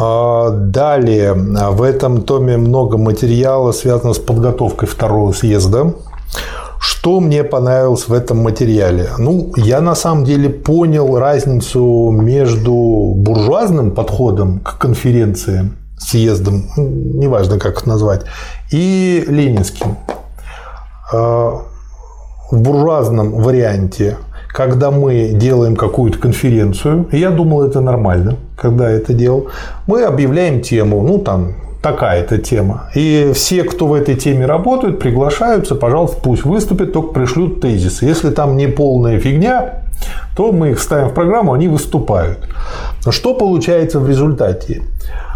А, далее, в этом томе много материала, связанного с подготовкой второго съезда. Что мне понравилось в этом материале? Ну, я на самом деле понял разницу между буржуазным подходом к конференции, съездом, ну, неважно как их назвать, и ленинским. А, в буржуазном варианте, когда мы делаем какую-то конференцию, я думал, это нормально, когда это делал, мы объявляем тему, ну, там, такая-то тема. И все, кто в этой теме работают, приглашаются, пожалуйста, пусть выступят, только пришлют тезисы. Если там не полная фигня, то мы их ставим в программу, они выступают. Что получается в результате?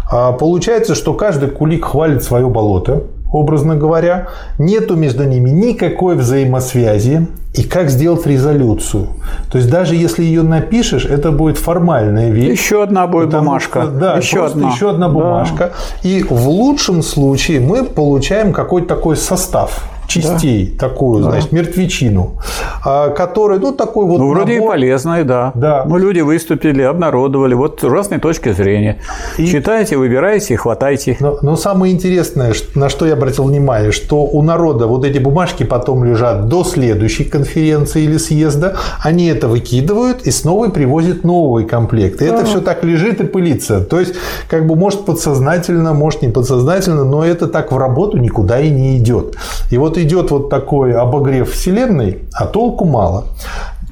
А, получается, что каждый кулик хвалит свое болото, образно говоря, нету между ними никакой взаимосвязи. И как сделать резолюцию? То есть даже если ее напишешь, это будет формальная вещь. Еще одна будет бумажка. Что, да, еще одна. еще одна бумажка. Да. И в лучшем случае мы получаем какой-то такой состав частей да. такую, да. значит, мертвечину, а, которая, ну, такой вот Ну, вроде набор... и полезная, да. да. Ну, люди выступили, обнародовали, вот разные точки зрения. И... Читайте, выбирайте и хватайте. Но, но самое интересное, на что я обратил внимание, что у народа вот эти бумажки потом лежат до следующей конференции или съезда, они это выкидывают и снова привозят новый комплект. И да. это все так лежит и пылится. То есть, как бы, может, подсознательно, может, не подсознательно, но это так в работу никуда и не идет. И вот идет вот такой обогрев Вселенной, а толку мало.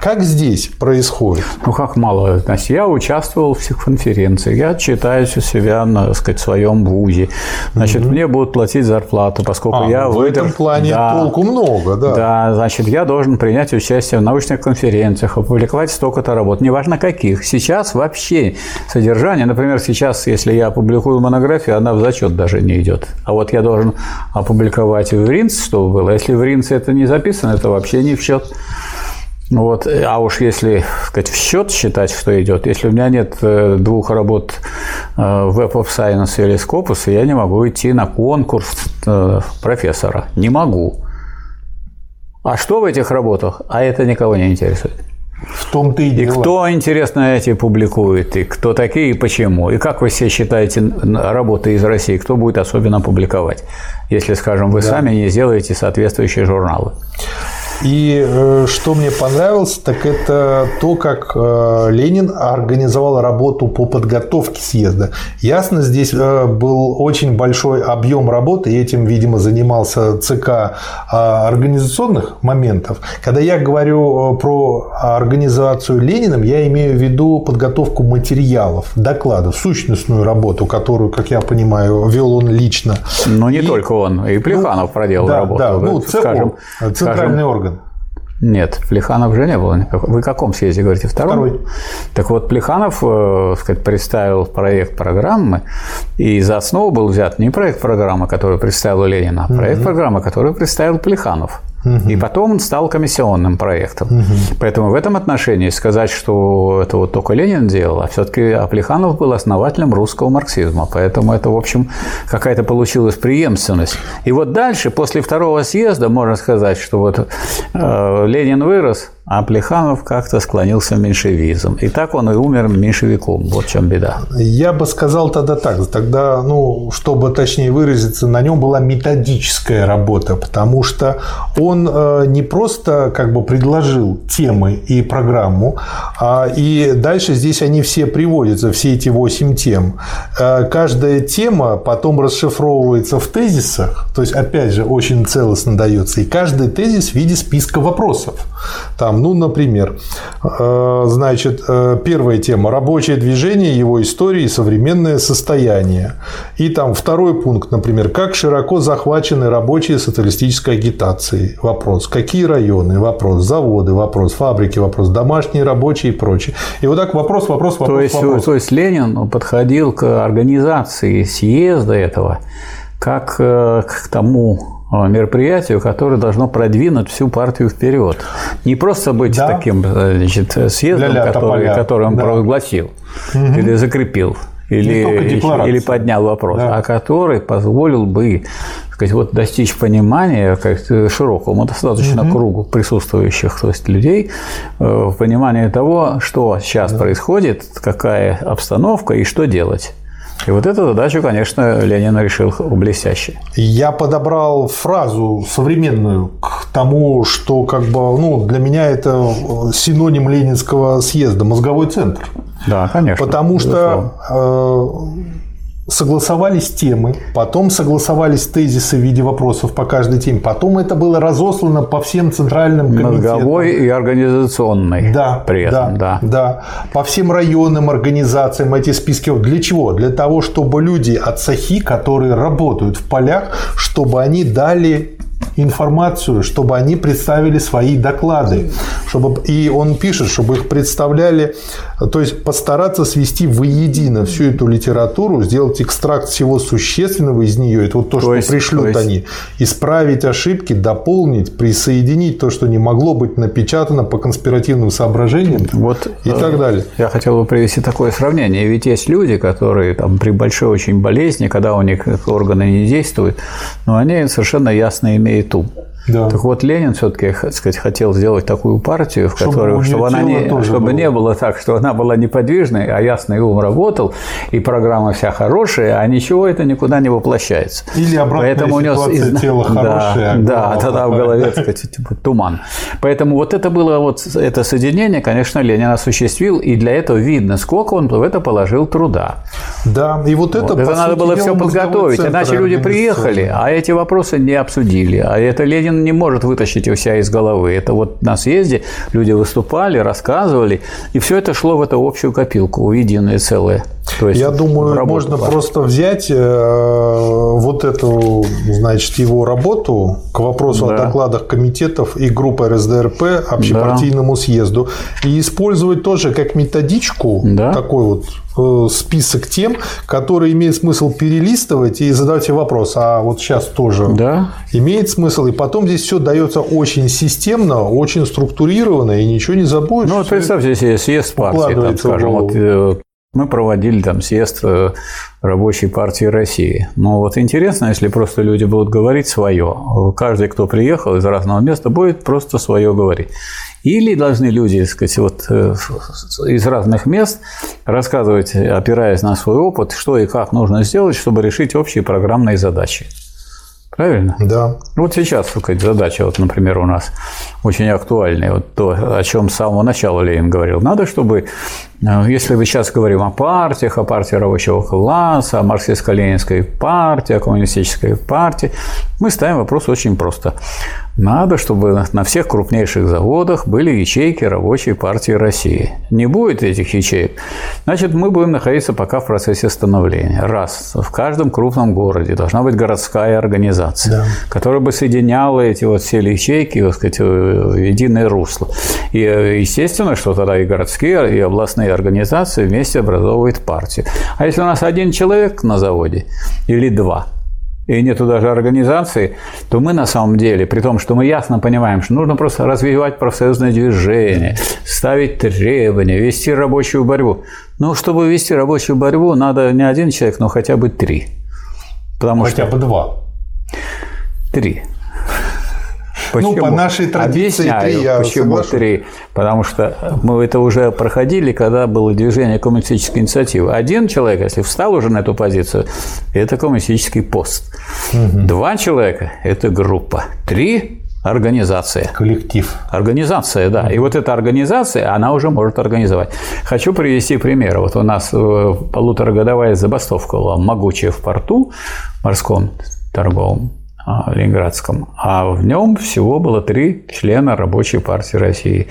Как здесь происходит? Ну, как мало. Значит, я участвовал в всех конференциях, я читаюсь у себя, на, так сказать, своем вузе. Значит, угу. мне будут платить зарплату, поскольку а, я... В выдерж... этом плане да, толку много, да. Да, значит, я должен принять участие в научных конференциях, опубликовать столько-то работ, неважно каких. Сейчас вообще содержание, например, сейчас, если я опубликую монографию, она в зачет даже не идет. А вот я должен опубликовать в РИНЦ, чтобы было. Если в РИНЦ это не записано, это вообще не в счет. Вот. А уж если сказать, в счет считать, что идет, если у меня нет э, двух работ э, Web of Science или Scopus, я не могу идти на конкурс э, профессора. Не могу. А что в этих работах? А это никого не интересует. В том-то и дело. И кто, интересно, эти публикует, и кто такие, и почему. И как вы все считаете работы из России, кто будет особенно публиковать, если, скажем, вы да. сами не сделаете соответствующие журналы? И э, что мне понравилось, так это то, как э, Ленин организовал работу по подготовке съезда. Ясно, здесь э, был очень большой объем работы, и этим, видимо, занимался ЦК организационных моментов. Когда я говорю про организацию Лениным, я имею в виду подготовку материалов, докладов, сущностную работу, которую, как я понимаю, вел он лично. Но не и... только он, и Плеханов ну, проделал да, работу. Да, ну, скажем, центральный скажем, орган. Нет, Плеханов же не было никакого. Вы в каком съезде говорите? Втором? Второй. Так вот, Плеханов э, сказать, представил проект программы, и за основу был взят не проект программы, который представил Ленин, а проект угу. программы, который представил Плеханов. Угу. И потом он стал комиссионным проектом. Угу. Поэтому в этом отношении сказать, что это вот только Ленин делал, а все-таки Аплеханов был основателем русского марксизма. Поэтому это, в общем, какая-то получилась преемственность. И вот дальше, после второго съезда, можно сказать, что вот э, Ленин вырос, а Плеханов как-то склонился в меньшевизм. И так он и умер меньшевиком. Вот в чем беда. Я бы сказал тогда так. Тогда, ну, чтобы точнее выразиться, на нем была методическая работа, потому что он э, не просто как бы предложил темы и программу, а и дальше здесь они все приводятся, все эти восемь тем. Э, каждая тема потом расшифровывается в тезисах, то есть, опять же, очень целостно дается, и каждый тезис в виде списка вопросов. Там, ну, например, э, значит, э, первая тема – рабочее движение, его история и современное состояние. И там второй пункт, например, как широко захвачены рабочие социалистической агитацией. Вопрос. Какие районы? Вопрос. Заводы? Вопрос. Фабрики? Вопрос. Домашние рабочие и прочее. И вот так вопрос, вопрос, вопрос, то есть, вопрос. То есть Ленин подходил к организации съезда этого как э, к тому мероприятию, которое должно продвинуть всю партию вперед. Не просто быть да. таким э, значит, съездом, который, который он да. провозгласил угу. или закрепил, или, или поднял вопрос, да. а который позволил бы сказать, вот, достичь понимания как широкому достаточно угу. кругу присутствующих то есть, людей, э, понимания того, что сейчас да. происходит, какая обстановка и что делать. И вот эту задачу, конечно, Ленин решил блестяще. Я подобрал фразу современную к тому, что как бы, ну, для меня это синоним Ленинского съезда – мозговой центр. Да, конечно. Потому что согласовались темы, потом согласовались тезисы в виде вопросов по каждой теме, потом это было разослано по всем центральным комитетам. Мозговой и организационный. Да, при этом, да, да, да. По всем районным организациям эти списки. Для чего? Для того, чтобы люди от САХИ, которые работают в полях, чтобы они дали информацию, чтобы они представили свои доклады. Чтобы, и он пишет, чтобы их представляли, то есть постараться свести воедино всю эту литературу, сделать экстракт всего существенного из нее, это вот то, то что есть, пришлют есть... они, исправить ошибки, дополнить, присоединить то, что не могло быть напечатано по конспиративным соображениям вот, и э, так далее. Я хотел бы привести такое сравнение. Ведь есть люди, которые там, при большой очень болезни, когда у них органы не действуют, но они совершенно ясно имеют ум. Да. Так вот, Ленин все-таки, сказать, хотел сделать такую партию, в которой, чтобы, чтобы, она не, чтобы было. не было так, что она была неподвижной, а ясный ум работал, и программа вся хорошая, а ничего это никуда не воплощается. Или обратная Поэтому ситуация, у него... тело хорошее, а Да, да тогда в голове, так сказать, типа, туман. Поэтому вот это было вот это соединение, конечно, Ленин осуществил, и для этого видно, сколько он в это положил труда. Да, и вот это, вот, это надо было все подготовить, иначе люди приехали, а эти вопросы не обсудили, а это Ленин Ленин не может вытащить у себя из головы. Это вот на съезде люди выступали, рассказывали, и все это шло в эту общую копилку, в единое целое. То есть Я думаю, можно партии. просто взять э, вот эту, значит, его работу к вопросу да. о докладах комитетов и группы РСДРП общепартийному да. съезду и использовать тоже как методичку да. такой вот Э, список тем, которые имеет смысл перелистывать и задать себе вопрос, а вот сейчас тоже да. имеет смысл, и потом здесь все дается очень системно, очень структурированно, и ничего не забудешь. Ну, вот представьте себе съезд партии, там, скажем, вот, э, мы проводили там съезд э, рабочей партии России. Но вот интересно, если просто люди будут говорить свое. Каждый, кто приехал из разного места, будет просто свое говорить. Или должны люди, так сказать, вот э, из разных мест рассказывать, опираясь на свой опыт, что и как нужно сделать, чтобы решить общие программные задачи. Правильно? Да. Вот сейчас сказать, задача, вот, например, у нас очень актуальная, вот то, о чем с самого начала Ленин говорил. Надо, чтобы, если мы сейчас говорим о партиях, о партии рабочего класса, о марксистско-ленинской партии, о коммунистической партии, мы ставим вопрос очень просто. Надо, чтобы на всех крупнейших заводах были ячейки рабочей партии России. Не будет этих ячеек, значит, мы будем находиться пока в процессе становления. Раз. В каждом крупном городе должна быть городская организация, да. которая бы соединяла эти вот все ячейки, так сказать, в единое русло. И естественно, что тогда и городские, и областные организации вместе образовывают партию. А если у нас один человек на заводе или два – и нету даже организации, то мы на самом деле, при том, что мы ясно понимаем, что нужно просто развивать профсоюзное движение, ставить требования, вести рабочую борьбу. Но чтобы вести рабочую борьбу, надо не один человек, но хотя бы три. Потому хотя что... бы два. Три. Почему? Ну, по нашей традиции Объясняю, три, я почему соглашусь. три. Потому что мы это уже проходили, когда было движение коммунистической инициативы. Один человек, если встал уже на эту позицию, это коммунистический пост. Два человека – это группа. Три – организация. Коллектив. Организация, да. И вот эта организация, она уже может организовать. Хочу привести пример. Вот у нас э, полуторагодовая забастовка была могучая в порту морском торговом Ленинградском, а в нем всего было три члена рабочей партии России.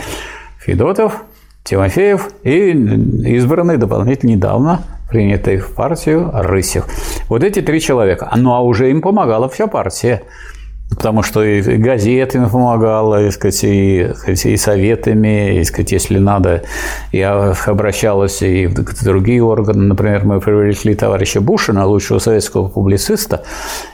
Федотов, Тимофеев и избранный дополнительно недавно принятый в партию Рысев. Вот эти три человека. Ну, а уже им помогала вся партия. Потому что и газеты им помогала, и, сказать, и, и советами, и, сказать, если надо, я обращалась и в другие органы. Например, мы привлекли товарища Бушина, лучшего советского публициста,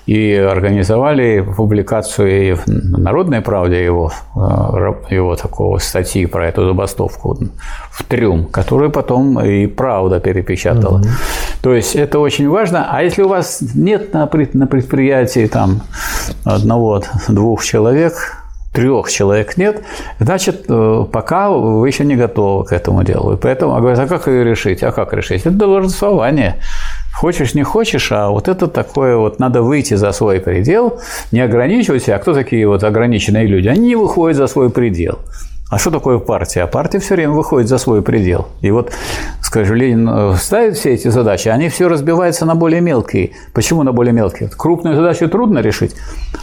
и организовали публикацию и в «Народной правде» его, э, его такого статьи про эту забастовку в «Трюм», которую потом и «Правда» перепечатала. Угу. То есть это очень важно. А если у вас нет на предприятии там одного, двух человек, трех человек нет, значит, э, пока вы еще не готовы к этому делу. И поэтому а говорят, а как ее решить? А как решить? Это долженствование. Хочешь, не хочешь, а вот это такое вот, надо выйти за свой предел, не ограничивать себя. А кто такие вот ограниченные люди? Они не выходят за свой предел. А что такое партия? А партия все время выходит за свой предел. И вот, скажем, Ленин ставит все эти задачи, они все разбиваются на более мелкие. Почему на более мелкие? Крупную задачу трудно решить,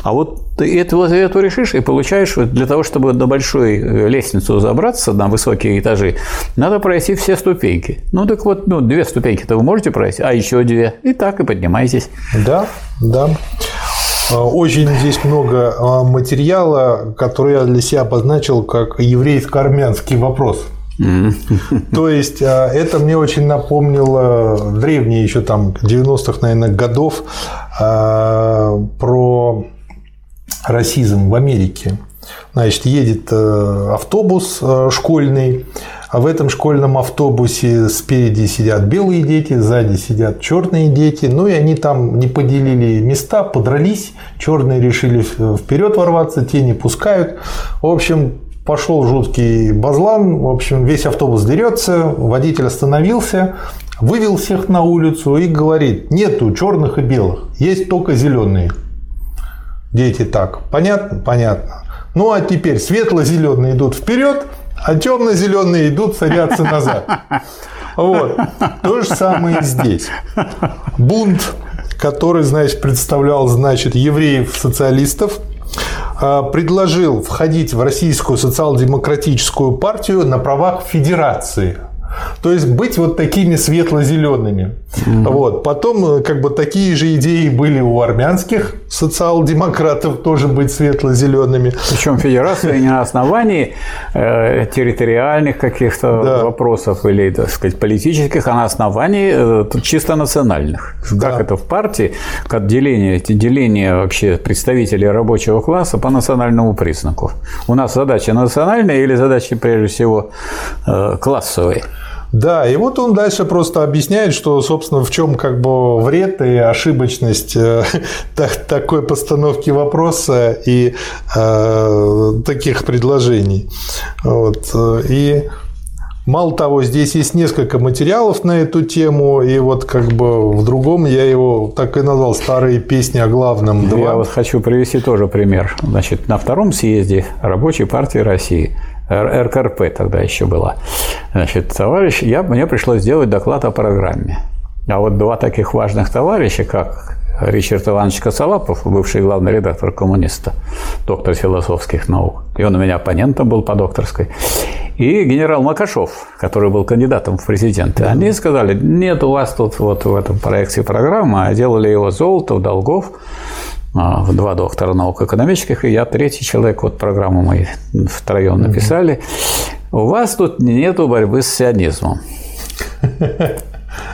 а вот ты эту, эту решишь и получаешь для того, чтобы на большую лестницу забраться, на высокие этажи, надо пройти все ступеньки. Ну так вот, ну, две ступеньки-то вы можете пройти, а еще две. И так и поднимаетесь. Да, да. Очень здесь много материала, который я для себя обозначил как еврейско-армянский вопрос. То есть это мне очень напомнило древние еще там 90-х, наверное, годов про расизм в Америке. Значит, едет автобус школьный, а в этом школьном автобусе спереди сидят белые дети, сзади сидят черные дети. Ну и они там не поделили места, подрались. Черные решили вперед ворваться, те не пускают. В общем, пошел жуткий базлан. В общем, весь автобус дерется. Водитель остановился, вывел всех на улицу и говорит: нету черных и белых, есть только зеленые. Дети так, понятно? Понятно. Ну а теперь светло-зеленые идут вперед, а темно-зеленые идут, садятся <laughs> назад. Вот. То же самое и здесь. Бунт, который, значит, представлял, значит, евреев-социалистов, предложил входить в Российскую социал-демократическую партию на правах федерации. То есть быть вот такими светло-зелеными. Mm-hmm. Вот. Потом как бы такие же идеи были у армянских социал-демократов <laughs> тоже быть светло-зелеными. Причем федерация не на основании э, территориальных каких-то да. вопросов или, так сказать, политических, а на основании э, чисто национальных. Да. Как это в партии, как деление, деление вообще представителей рабочего класса по национальному признаку. У нас задача национальная или задача, прежде всего, э, классовая? Да, и вот он дальше просто объясняет, что, собственно, в чем как бы вред и ошибочность э, <laughs> такой постановки вопроса и э, таких предложений. Вот. И Мало того, здесь есть несколько материалов на эту тему, и вот как бы в другом я его так и назвал «Старые песни о главном 2». Я вот хочу привести тоже пример. Значит, на втором съезде Рабочей партии России РКРП тогда еще была. Значит, товарищ, я, мне пришлось сделать доклад о программе. А вот два таких важных товарища, как Ричард Иванович Коцалапов, бывший главный редактор коммуниста, доктор философских наук, и он у меня оппонентом был по докторской, и генерал Макашов, который был кандидатом в президенты, они сказали, нет у вас тут вот в этом проекте программы, а делали его Золотов, Долгов, два доктора наук экономических, и я третий человек, вот программу мы втроем написали. У вас тут нету борьбы с сионизмом.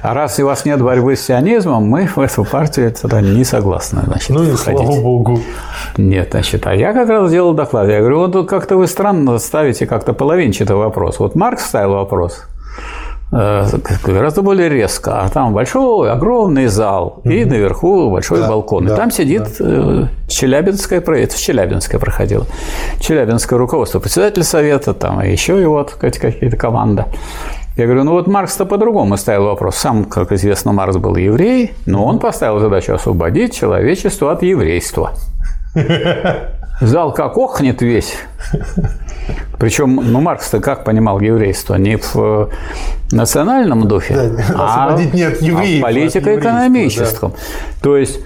А раз у вас нет борьбы с сионизмом, мы в эту партию тогда не согласны. Значит, ну и входить. слава богу. Нет, значит, а я как раз сделал доклад. Я говорю, вот тут как-то вы странно ставите как-то половинчатый вопрос. Вот Маркс ставил вопрос, гораздо более резко. А там большой, огромный зал, и наверху большой Да, балкон. да, и там сидит э, Челябинское, это в Челябинское проходило. Челябинское руководство, председатель совета, там и еще его вот какие- какие-то команда. Я говорю, ну вот Маркс-то по-другому ставил вопрос. Сам, как известно, Маркс был еврей, но он поставил задачу освободить человечество от еврейства. <laughs> Зал как охнет весь. Причем, ну, Маркс-то как понимал еврейство? Не в э, национальном духе, Да, а, не от евреев, в а от политико-экономическом. То есть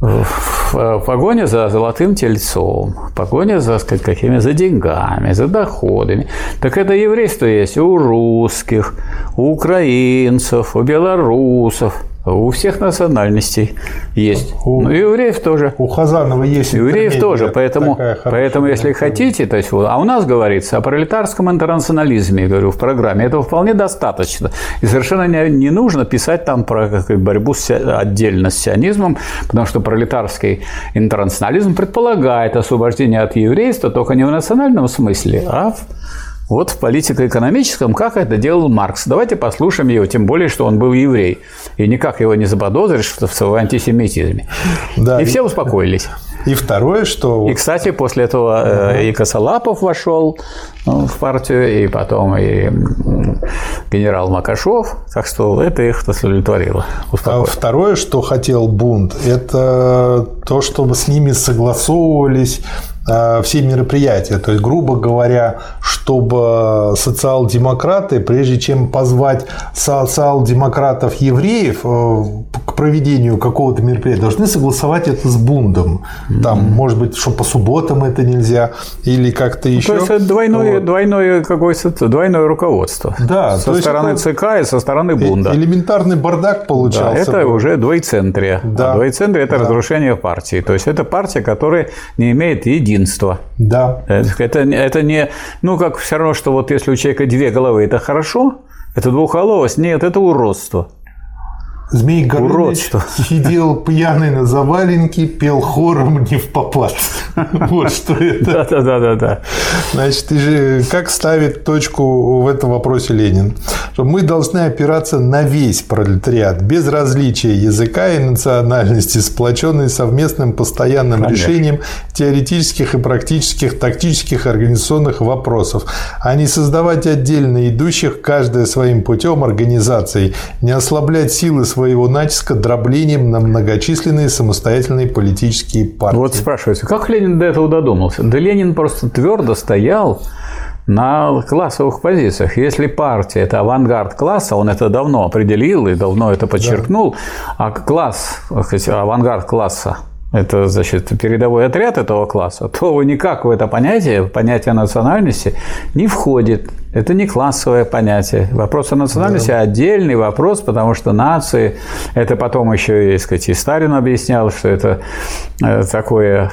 в в погоне за золотым тельцом, в погоне за сказать, какими за деньгами, за доходами. Так это еврейство есть у русских, у украинцев, у белорусов, у всех национальностей есть. У- Ну, и у евреев тоже. У Хазанова есть Евреев тоже, поэтому, поэтому если хотите, то есть, вот, а у нас говорится о пролетарском интернационализме, я говорю, в программе, этого вполне достаточно. И совершенно не, не нужно писать там про борьбу с, отдельно с сионизмом, потому что пролетарский интернационализм предполагает освобождение от еврейства только не в национальном смысле, а в вот в политико-экономическом, как это делал Маркс. Давайте послушаем его, тем более, что он был еврей. И никак его не заподозришь в в антисемитизме. Да, и и- все успокоились. И второе, что И, кстати, после этого э, и Косолапов вошел ну, в партию, и потом и генерал Макашов. Так что это их удовлетворило. А. Второе, что хотел бунт, это то, чтобы с ними согласовывались все мероприятия. То есть, грубо говоря, чтобы социал-демократы, прежде чем позвать социал-демократов-евреев э, к проведению какого-то мероприятия, должны согласовать это с бундом. Там, может быть, что по субботам это нельзя, или как-то еще. То есть это двойное, Вот. двойное, какое-то, двойное руководство. Да, со стороны это- ЦК и со стороны Бунда. Элементарный бардак Да, получался. это уже двоецентрие. Да. А двоецентрие – это Да. разрушение партии. То есть это партия, которая не имеет единства. Да. Это, это не, ну, как все равно, что вот если у человека две головы, это хорошо, это двухголовость, нет, это уродство. Змей Горыныч сидел пьяный на заваленке, пел хором не в попад. <laughs> Вот что это. Да-да-да-да. Значит, и же как ставит точку в этом вопросе Ленин? Что мы должны опираться на весь пролетариат, без различия языка и национальности, сплоченный совместным постоянным Конечно. решением теоретических и практических, тактических, организационных вопросов, а не создавать отдельно идущих, каждая своим путем организаций, не ослаблять силы своего натиска дроблением на многочисленные самостоятельные политические партии. Вот спрашивается, как Ленин до этого додумался? Да Ленин просто твердо стоял на классовых позициях. Если партия – это авангард класса, он это давно определил и давно это подчеркнул, а класс, авангард класса это, значит, передовой отряд этого класса, <laughs> то никак в это понятие, в понятие национальности не входит. Это не классовое понятие. Вопрос о национальности отдельный вопрос, потому что нации, это потом еще, и, сказать, и Сталин объяснял, что это э, такое,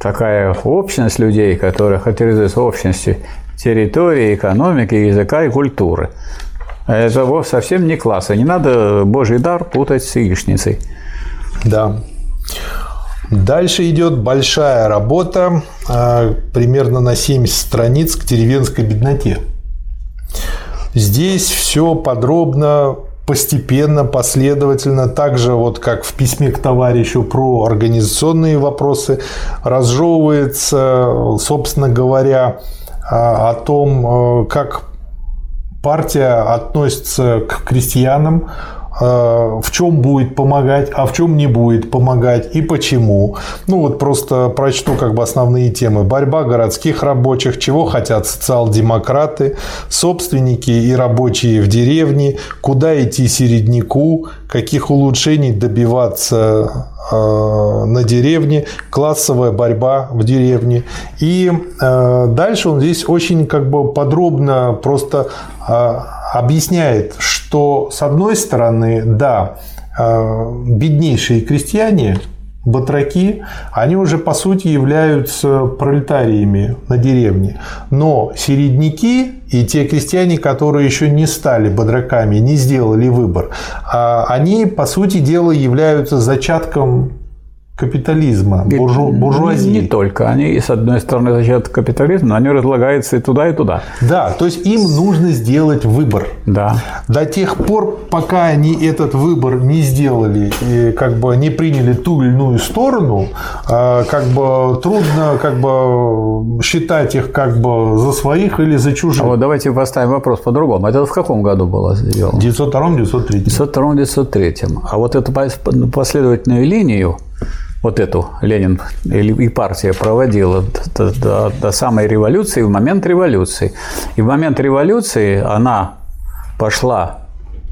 такая общность людей, которая характеризуется общностью территории, экономики, языка и культуры. Это совсем не класс. Не надо божий дар путать с яичницей. Да. Дальше идет большая работа, а, примерно на 70 страниц к деревенской бедноте. Здесь все подробно, постепенно, последовательно, так же вот как в письме к товарищу про организационные вопросы, разжевывается, собственно говоря, а, о том, э, как партия относится к крестьянам, в чем будет помогать, а в чем не будет помогать и почему. Ну вот просто прочту как бы основные темы. Борьба городских рабочих, чего хотят социал-демократы, собственники и рабочие в деревне, куда идти середняку, каких улучшений добиваться э, на деревне, классовая борьба в деревне. И э, дальше он здесь очень как бы подробно просто объясняет, что с одной стороны, да, э, беднейшие крестьяне, батраки, они уже по сути являются пролетариями на деревне. Но середняки и те крестьяне, которые еще не стали батраками, не сделали выбор, а они по сути дела являются зачатком капитализма, буржу, буржуазии. Не, не только. Они, с одной стороны, за счет капитализма, но они разлагаются и туда, и туда. Да, то есть им нужно сделать выбор. Да. До тех пор, пока они этот выбор не сделали и как бы не приняли ту или иную сторону, а, как бы трудно как бы считать их как бы за своих или за чужих. А вот давайте поставим вопрос по-другому. Это в каком году было сделано? В 902-903. 902-903. А вот эту последовательную линию вот эту Ленин и партия проводила до, до, до самой революции, в момент революции. И в момент революции она пошла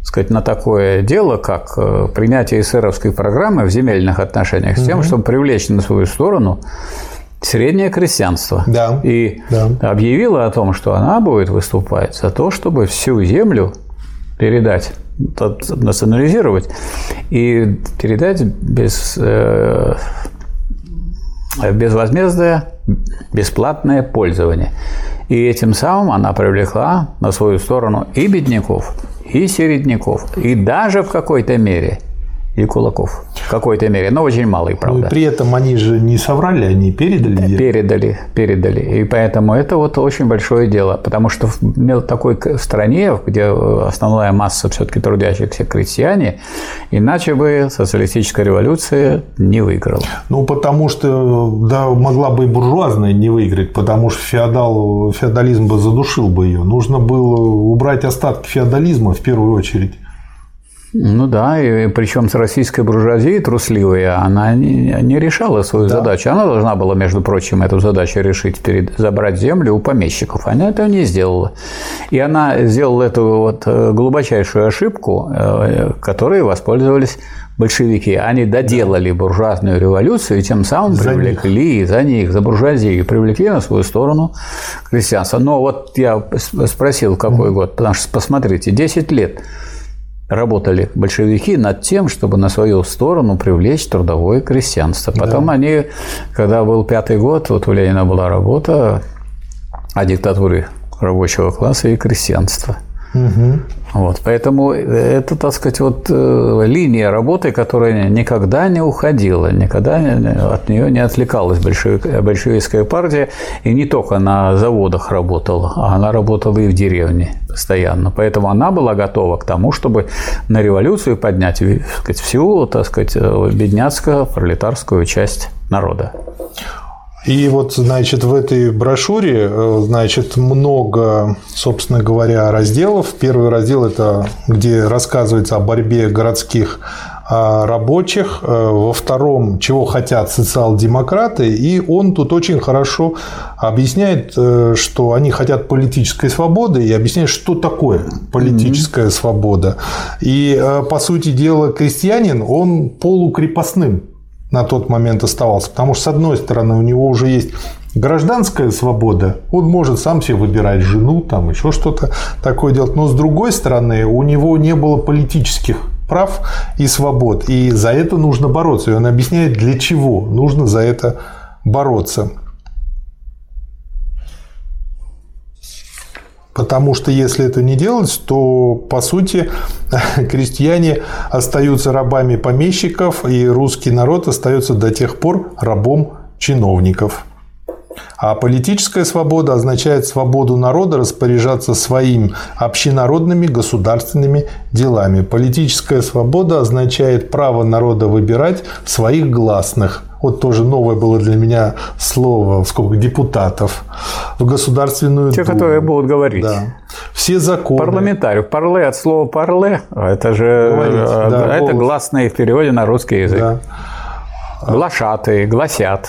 сказать, на такое дело, как э, принятие эсеровской программы в земельных отношениях, с тем, угу. чтобы привлечь на свою сторону среднее крестьянство. Да. И да. объявила о том, что она будет выступать за то, чтобы всю землю передать национализировать и передать без, э, безвозмездное, бесплатное пользование. И этим самым она привлекла на свою сторону и бедняков, и середняков, и даже в какой-то мере и кулаков в какой-то мере, но очень малый, правда. Ну, и при этом они же не соврали, они передали. Передали, передали. И поэтому это вот очень большое дело, потому что в такой стране, где основная масса все-таки трудящихся крестьяне, иначе бы социалистическая революция не выиграла. Ну, потому что, да, могла бы и буржуазная не выиграть, потому что феодал, феодализм бы задушил бы ее. Нужно было убрать остатки феодализма в первую очередь. Ну да, и причем с российской буржуазией трусливая, она не, не решала свою да. задачу. Она должна была, между прочим, эту задачу решить, перед, забрать землю у помещиков. Она этого не сделала. И она сделала эту вот э, глубочайшую ошибку, э, которой воспользовались большевики. Они доделали буржуазную революцию и тем самым за привлекли них. за них, за буржуазию, привлекли на свою сторону крестьянство. Но вот я спросил, какой mm. год, потому что, посмотрите, 10 лет работали большевики над тем, чтобы на свою сторону привлечь трудовое крестьянство. Потом да. они, когда был пятый год, вот у Ленина была работа о диктатуре рабочего класса и крестьянства. Угу. Вот, поэтому это, так сказать, вот э, линия работы, которая никогда не уходила, никогда от нее не отвлекалась большевистская партия, и не только на заводах работала, а она работала и в деревне постоянно. Поэтому она была готова к тому, чтобы на революцию поднять так сказать, всю, так сказать, бедняцкую пролетарскую часть народа. И вот, значит, в этой брошюре, э, значит, много, собственно говоря, разделов. Первый раздел – это где рассказывается о борьбе городских а, рабочих, э, во втором, чего хотят социал-демократы, и он тут очень хорошо объясняет, э, что они хотят политической свободы, и объясняет, что такое политическая mm-hmm. свобода. И, по сути дела, крестьянин, он полукрепостным на тот момент оставался. Потому что, с одной стороны, у него уже есть гражданская свобода, он может сам себе выбирать жену, там еще что-то такое делать. Но с другой стороны, у него не было политических прав и свобод. И за это нужно бороться. И он объясняет, для чего нужно за это бороться. Потому что если это не делать, то, по сути, <laughs> крестьяне остаются рабами помещиков, и русский народ остается до тех пор рабом чиновников. А политическая свобода означает свободу народа распоряжаться своими общенародными государственными делами. Политическая свобода означает право народа выбирать своих гласных. Вот тоже новое было для меня слово, сколько депутатов в государственную Те, Думу. которые будут говорить. Да. Все законы. Парламентарий. Парле от слова парле. Это же говорить, э, да, это голос. гласные в переводе на русский язык. Да. Глашатые, гласят.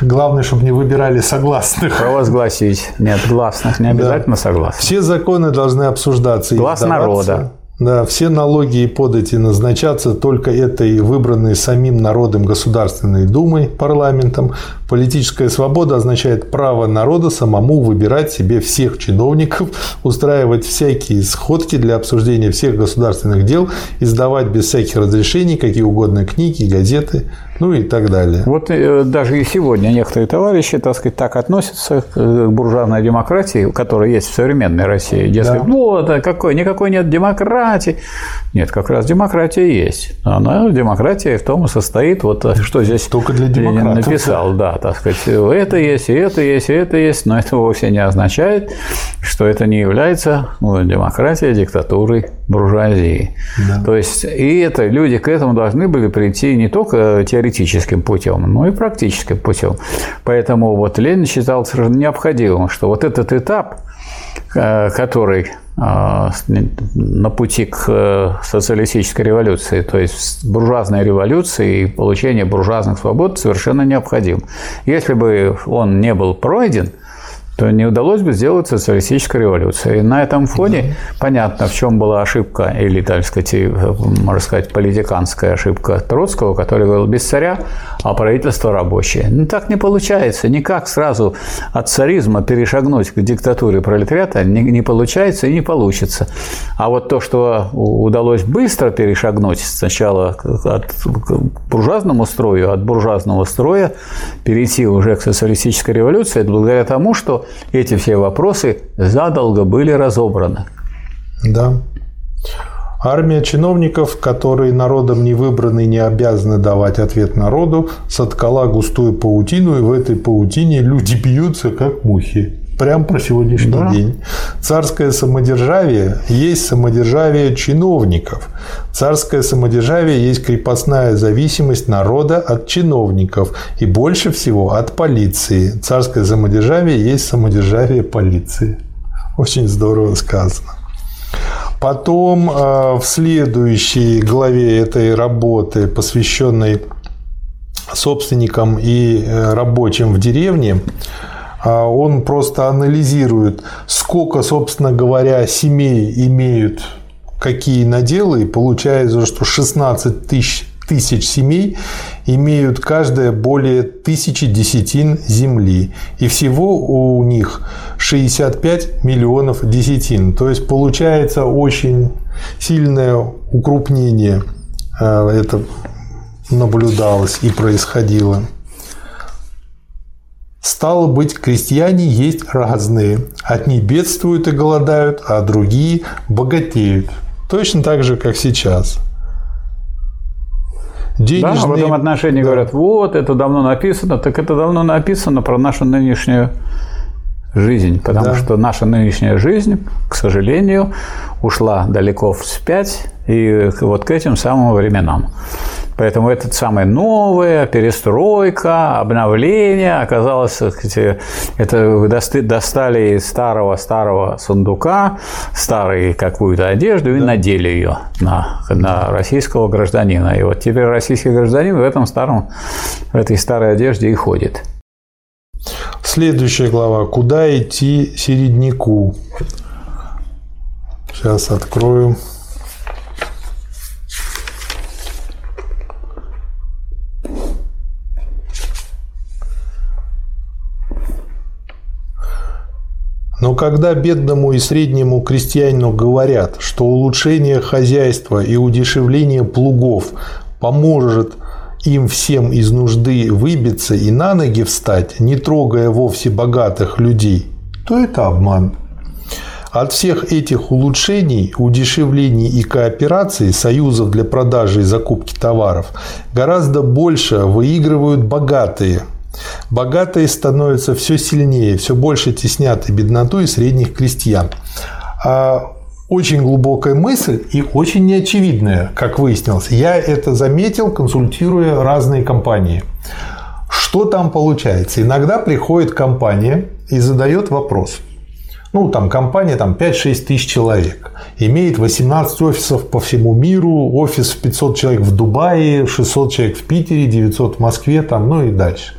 Главное, чтобы не выбирали согласных. Провозгласить. Нет, гласных. Не обязательно да. согласных. Все законы должны обсуждаться. Глаз народа. Да, все налоги и подати назначаться только этой выбранной самим народом Государственной Думой, парламентом, Политическая свобода означает право народа самому выбирать себе всех чиновников, <laughs> устраивать всякие сходки для обсуждения всех государственных дел, издавать без всяких разрешений какие угодно книги, газеты, ну и так далее. Вот э, даже и сегодня некоторые товарищи, так сказать, так относятся к буржуазной демократии, которая есть в современной России. Дескать, да. вот, какой, никакой нет демократии. Нет, как раз демократия есть. Она, демократия в том и состоит, вот что здесь Только для Ленин написал, да, так сказать, это есть, и это есть, и это есть, но это вовсе не означает, что это не является ну, демократией, диктатурой буржуазии. Да. То есть, и это люди к этому должны были прийти не только теоретическим путем, но и практическим путем. Поэтому вот Ленин считал совершенно необходимым, что вот этот этап, который э, на пути к э, социалистической революции, то есть буржуазной революции и получение буржуазных свобод совершенно необходим. Если бы он не был пройден, то не удалось бы сделать социалистическую революцию. И на этом фоне да. понятно, в чем была ошибка, или, так сказать, можно сказать, политиканская ошибка Троцкого, который говорил, без царя, а правительство рабочее. Ну, так не получается. Никак сразу от царизма перешагнуть к диктатуре пролетариата не, не получается и не получится. А вот то, что удалось быстро перешагнуть сначала от к буржуазному строю, от буржуазного строя перейти уже к социалистической революции, это благодаря тому, что эти все вопросы задолго были разобраны. Да. Армия чиновников, которые народом не выбраны и не обязаны давать ответ народу, соткала густую паутину, и в этой паутине люди <laughs> бьются, как мухи. Прям про сегодняшний да. день. Царское самодержавие есть самодержавие чиновников. Царское самодержавие есть крепостная зависимость народа от чиновников и больше всего от полиции. Царское самодержавие есть самодержавие полиции. Очень здорово сказано. Потом э, в следующей главе этой работы, посвященной собственникам и э, рабочим в деревне, он просто анализирует, сколько, собственно говоря, семей имеют какие наделы, и получается, что 16 тысяч тысяч семей имеют каждая более тысячи десятин земли. И всего у них 65 миллионов десятин. То есть получается очень сильное укрупнение. Э, это наблюдалось и происходило. Стало быть, крестьяне есть разные. Одни бедствуют и голодают, а другие богатеют. Точно так же, как сейчас. Денежные... Да, а потом отношения да. говорят, вот, это давно написано. Так это давно написано про нашу нынешнюю жизнь, потому да. что наша нынешняя жизнь, к сожалению, ушла далеко вспять и вот к этим самым временам. Поэтому это самое новое, перестройка, обновление оказалось, это достали из старого-старого сундука старую какую-то одежду и да. надели ее на, на российского гражданина. И вот теперь российский гражданин в этом старом, в этой старой одежде и ходит. Следующая глава. Куда идти середняку? Сейчас открою. Но когда бедному и среднему крестьянину говорят, что улучшение хозяйства и удешевление плугов поможет им всем из нужды выбиться и на ноги встать, не трогая вовсе богатых людей, то это обман. От всех этих улучшений, удешевлений и коопераций, союзов для продажи и закупки товаров, гораздо больше выигрывают богатые – Богатые становятся все сильнее, все больше теснят и бедноту, и средних крестьян. А очень глубокая мысль и очень неочевидная, как выяснилось. Я это заметил, консультируя разные компании. Что там получается? Иногда приходит компания и задает вопрос. Ну, там компания там 5-6 тысяч человек. Имеет 18 офисов по всему миру, офис в 500 человек в Дубае, 600 человек в Питере, 900 в Москве, там, ну и дальше.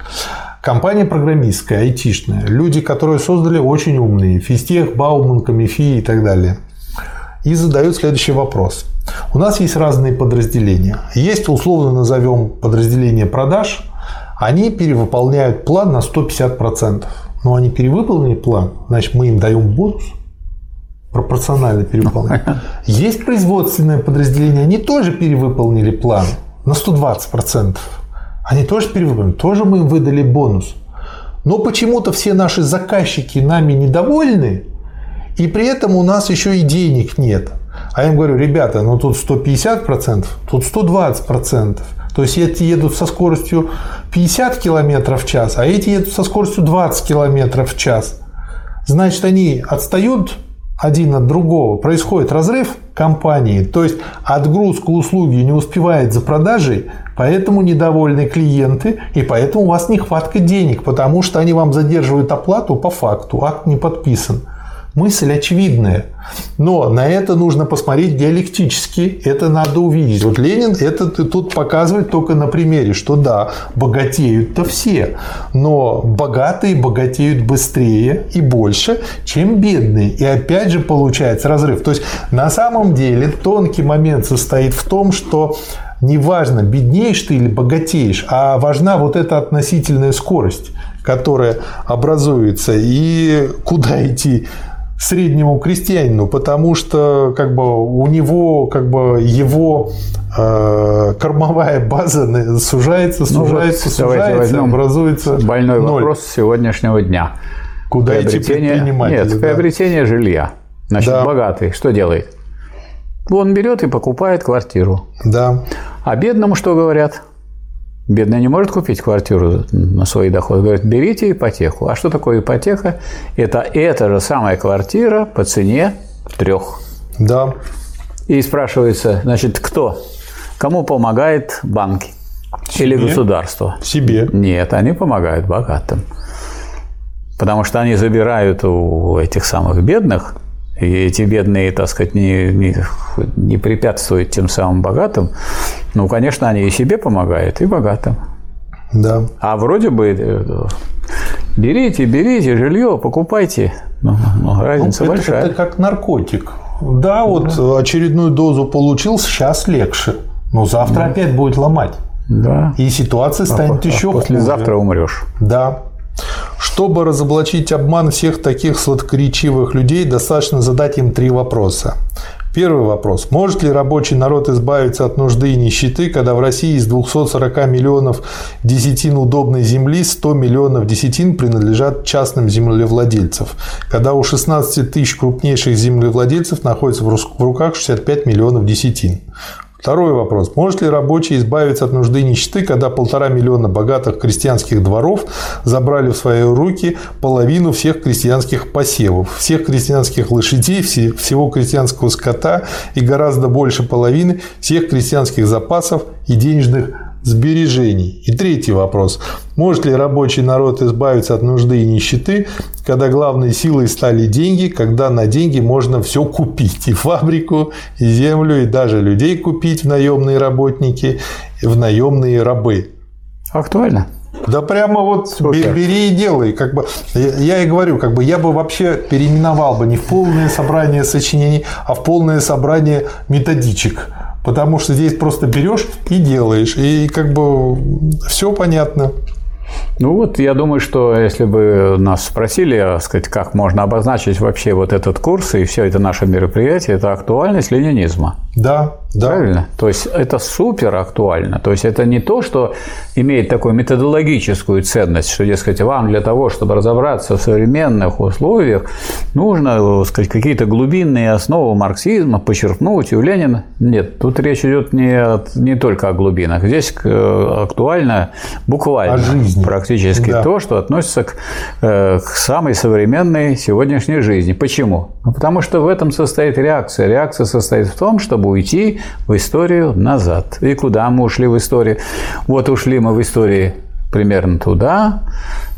Компания программистская, айтишная. Люди, которые создали очень умные. Фистех, Бауман, Камифи и так далее. И задают следующий вопрос. У нас есть разные подразделения. Есть, условно назовем, подразделение продаж, они перевыполняют план на 150%. Но они перевыполнили план, значит, мы им даем бонус пропорционально перевыполнять. Есть производственное подразделение, они тоже перевыполнили план на 120%. Они тоже перевыполнили, тоже мы им выдали бонус. Но почему-то все наши заказчики нами недовольны, и при этом у нас еще и денег нет. А я им говорю, ребята, ну тут 150%, тут 120%. То есть эти едут со скоростью 50 км в час, а эти едут со скоростью 20 км в час. Значит, они отстают один от другого. Происходит разрыв компании, то есть отгрузка услуги не успевает за продажей, поэтому недовольны клиенты, и поэтому у вас нехватка денег, потому что они вам задерживают оплату по факту, акт не подписан. Мысль очевидная. Но на это нужно посмотреть диалектически, это надо увидеть. Вот Ленин это тут показывает только на примере, что да, богатеют-то все, но богатые богатеют быстрее и больше, чем бедные. И опять же получается разрыв. То есть на самом деле тонкий момент состоит в том, что неважно, беднеешь ты или богатеешь, а важна вот эта относительная скорость, которая образуется, и куда идти среднему крестьянину, потому что как бы у него как бы его э, кормовая база сужается, сужается, ну, вот сужается, образуется больной ноль. вопрос сегодняшнего дня. Куда идти предприниматель? Нет, да. приобретение жилья. Значит, да. богатый что делает? Он берет и покупает квартиру. Да. А бедному что говорят? Бедный не может купить квартиру на свой доход. Говорит, берите ипотеку. А что такое ипотека? Это эта же самая квартира по цене трех. Да. И спрашивается, значит, кто? Кому помогает банки? Себе? Или государство? Себе. Нет, они помогают богатым. Потому что они забирают у этих самых бедных и эти бедные, так сказать, не, не, не препятствуют тем самым богатым, ну, конечно, они и себе помогают, и богатым. Да. А вроде бы э, берите, берите жилье, покупайте. Ну, ну разница ну, это, большая. Это как наркотик. Да, вот да. очередную дозу получил, сейчас легче. Но завтра да. опять будет ломать. Да. И ситуация станет а, еще а послезавтра хуже. умрешь. Да. Чтобы разоблачить обман всех таких сладкоречивых людей, достаточно задать им три вопроса. Первый вопрос. Может ли рабочий народ избавиться от нужды и нищеты, когда в России из 240 миллионов десятин удобной земли 100 миллионов десятин принадлежат частным землевладельцам, когда у 16 тысяч крупнейших землевладельцев находится в руках 65 миллионов десятин? Второй вопрос. Может ли рабочий избавиться от нужды нищеты, когда полтора миллиона богатых крестьянских дворов забрали в свои руки половину всех крестьянских посевов, всех крестьянских лошадей, всего крестьянского скота и гораздо больше половины всех крестьянских запасов и денежных сбережений. И третий вопрос. Может ли рабочий народ избавиться от нужды и нищеты, когда главной силой стали деньги, когда на деньги можно все купить, и фабрику, и землю, и даже людей купить в наемные работники, в наемные рабы? Актуально. Да прямо вот Супер. бери и делай. Как бы, я и говорю, как бы я бы вообще переименовал бы не в полное собрание сочинений, а в полное собрание методичек. Потому что здесь просто берешь и делаешь. И как бы все понятно. Ну вот, я думаю, что если бы нас спросили, сказать, как можно обозначить вообще вот этот курс и все это наше мероприятие, это актуальность ленинизма. Да, да. Правильно? То есть это супер актуально. То есть это не то, что имеет такую методологическую ценность, что, дескать, вам для того, чтобы разобраться в современных условиях, нужно сказать, какие-то глубинные основы марксизма почерпнуть. У Ленина нет, тут речь идет не, не только о глубинах. Здесь э, актуально буквально. Практически да. то, что относится к, э, к самой современной сегодняшней жизни. Почему? Ну, потому что в этом состоит реакция. Реакция состоит в том, чтобы уйти в историю назад. И куда мы ушли в историю? Вот ушли мы в истории примерно туда,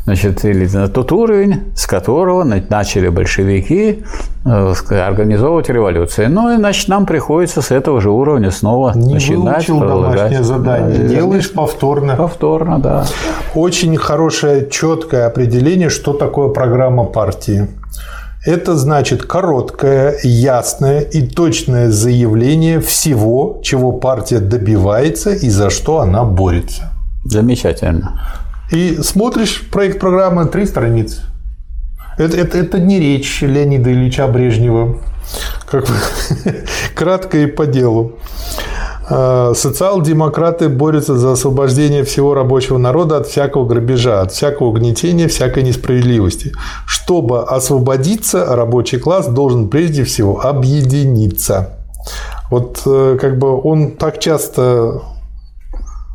значит, или на тот уровень, с которого начали большевики э, организовывать революцию. Ну, и, значит, нам приходится с этого же уровня снова Не начинать. выучил домашнее задание, да, делаешь повторно. Повторно, да. Очень хорошее, четкое определение, что такое программа партии. Это значит короткое, ясное и точное заявление всего, чего партия добивается и за что она борется. Замечательно. И смотришь проект программы три страницы. Это, это, это не речь Леонида Ильича Брежнева. Как, <laughs> кратко и по делу. А, социал-демократы борются за освобождение всего рабочего народа от всякого грабежа, от всякого угнетения, всякой несправедливости. Чтобы освободиться, рабочий класс должен прежде всего объединиться. Вот э, как бы он так часто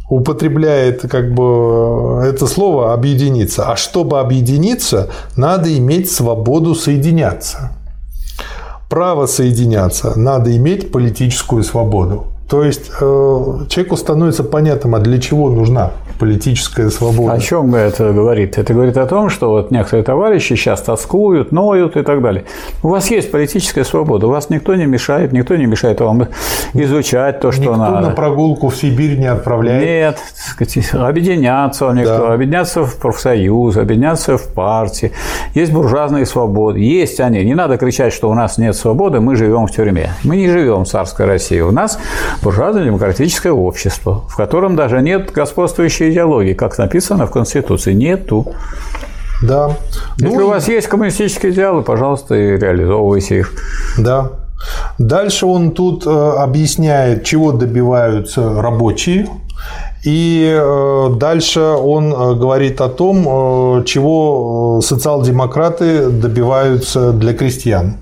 употребляет как бы это слово объединиться. А чтобы объединиться, надо иметь свободу соединяться. Право соединяться, надо иметь политическую свободу. То есть э, человеку становится понятным, а для чего нужна политическая свобода. О чем это говорит? Это говорит о том, что вот некоторые товарищи сейчас тоскуют, ноют и так далее. У вас есть политическая свобода, у вас никто не мешает, никто не мешает вам изучать то, что никто надо. Никто на прогулку в Сибирь не отправляет. Нет, сказать, объединяться никто, да. объединяться в профсоюз, объединяться в партии. Есть буржуазные свободы, есть они. Не надо кричать, что у нас нет свободы, мы живем в тюрьме. Мы не живем в царской России. У нас буржуазно-демократическое общество, в котором даже нет господствующей идеологии, как написано в Конституции. Нету. Да. Если ну, у вас есть коммунистические идеалы, пожалуйста, и реализовывайте их. Да. Дальше он тут э, объясняет, чего добиваются рабочие. И э, дальше он э, говорит о том, чего социал-демократы добиваются для крестьян.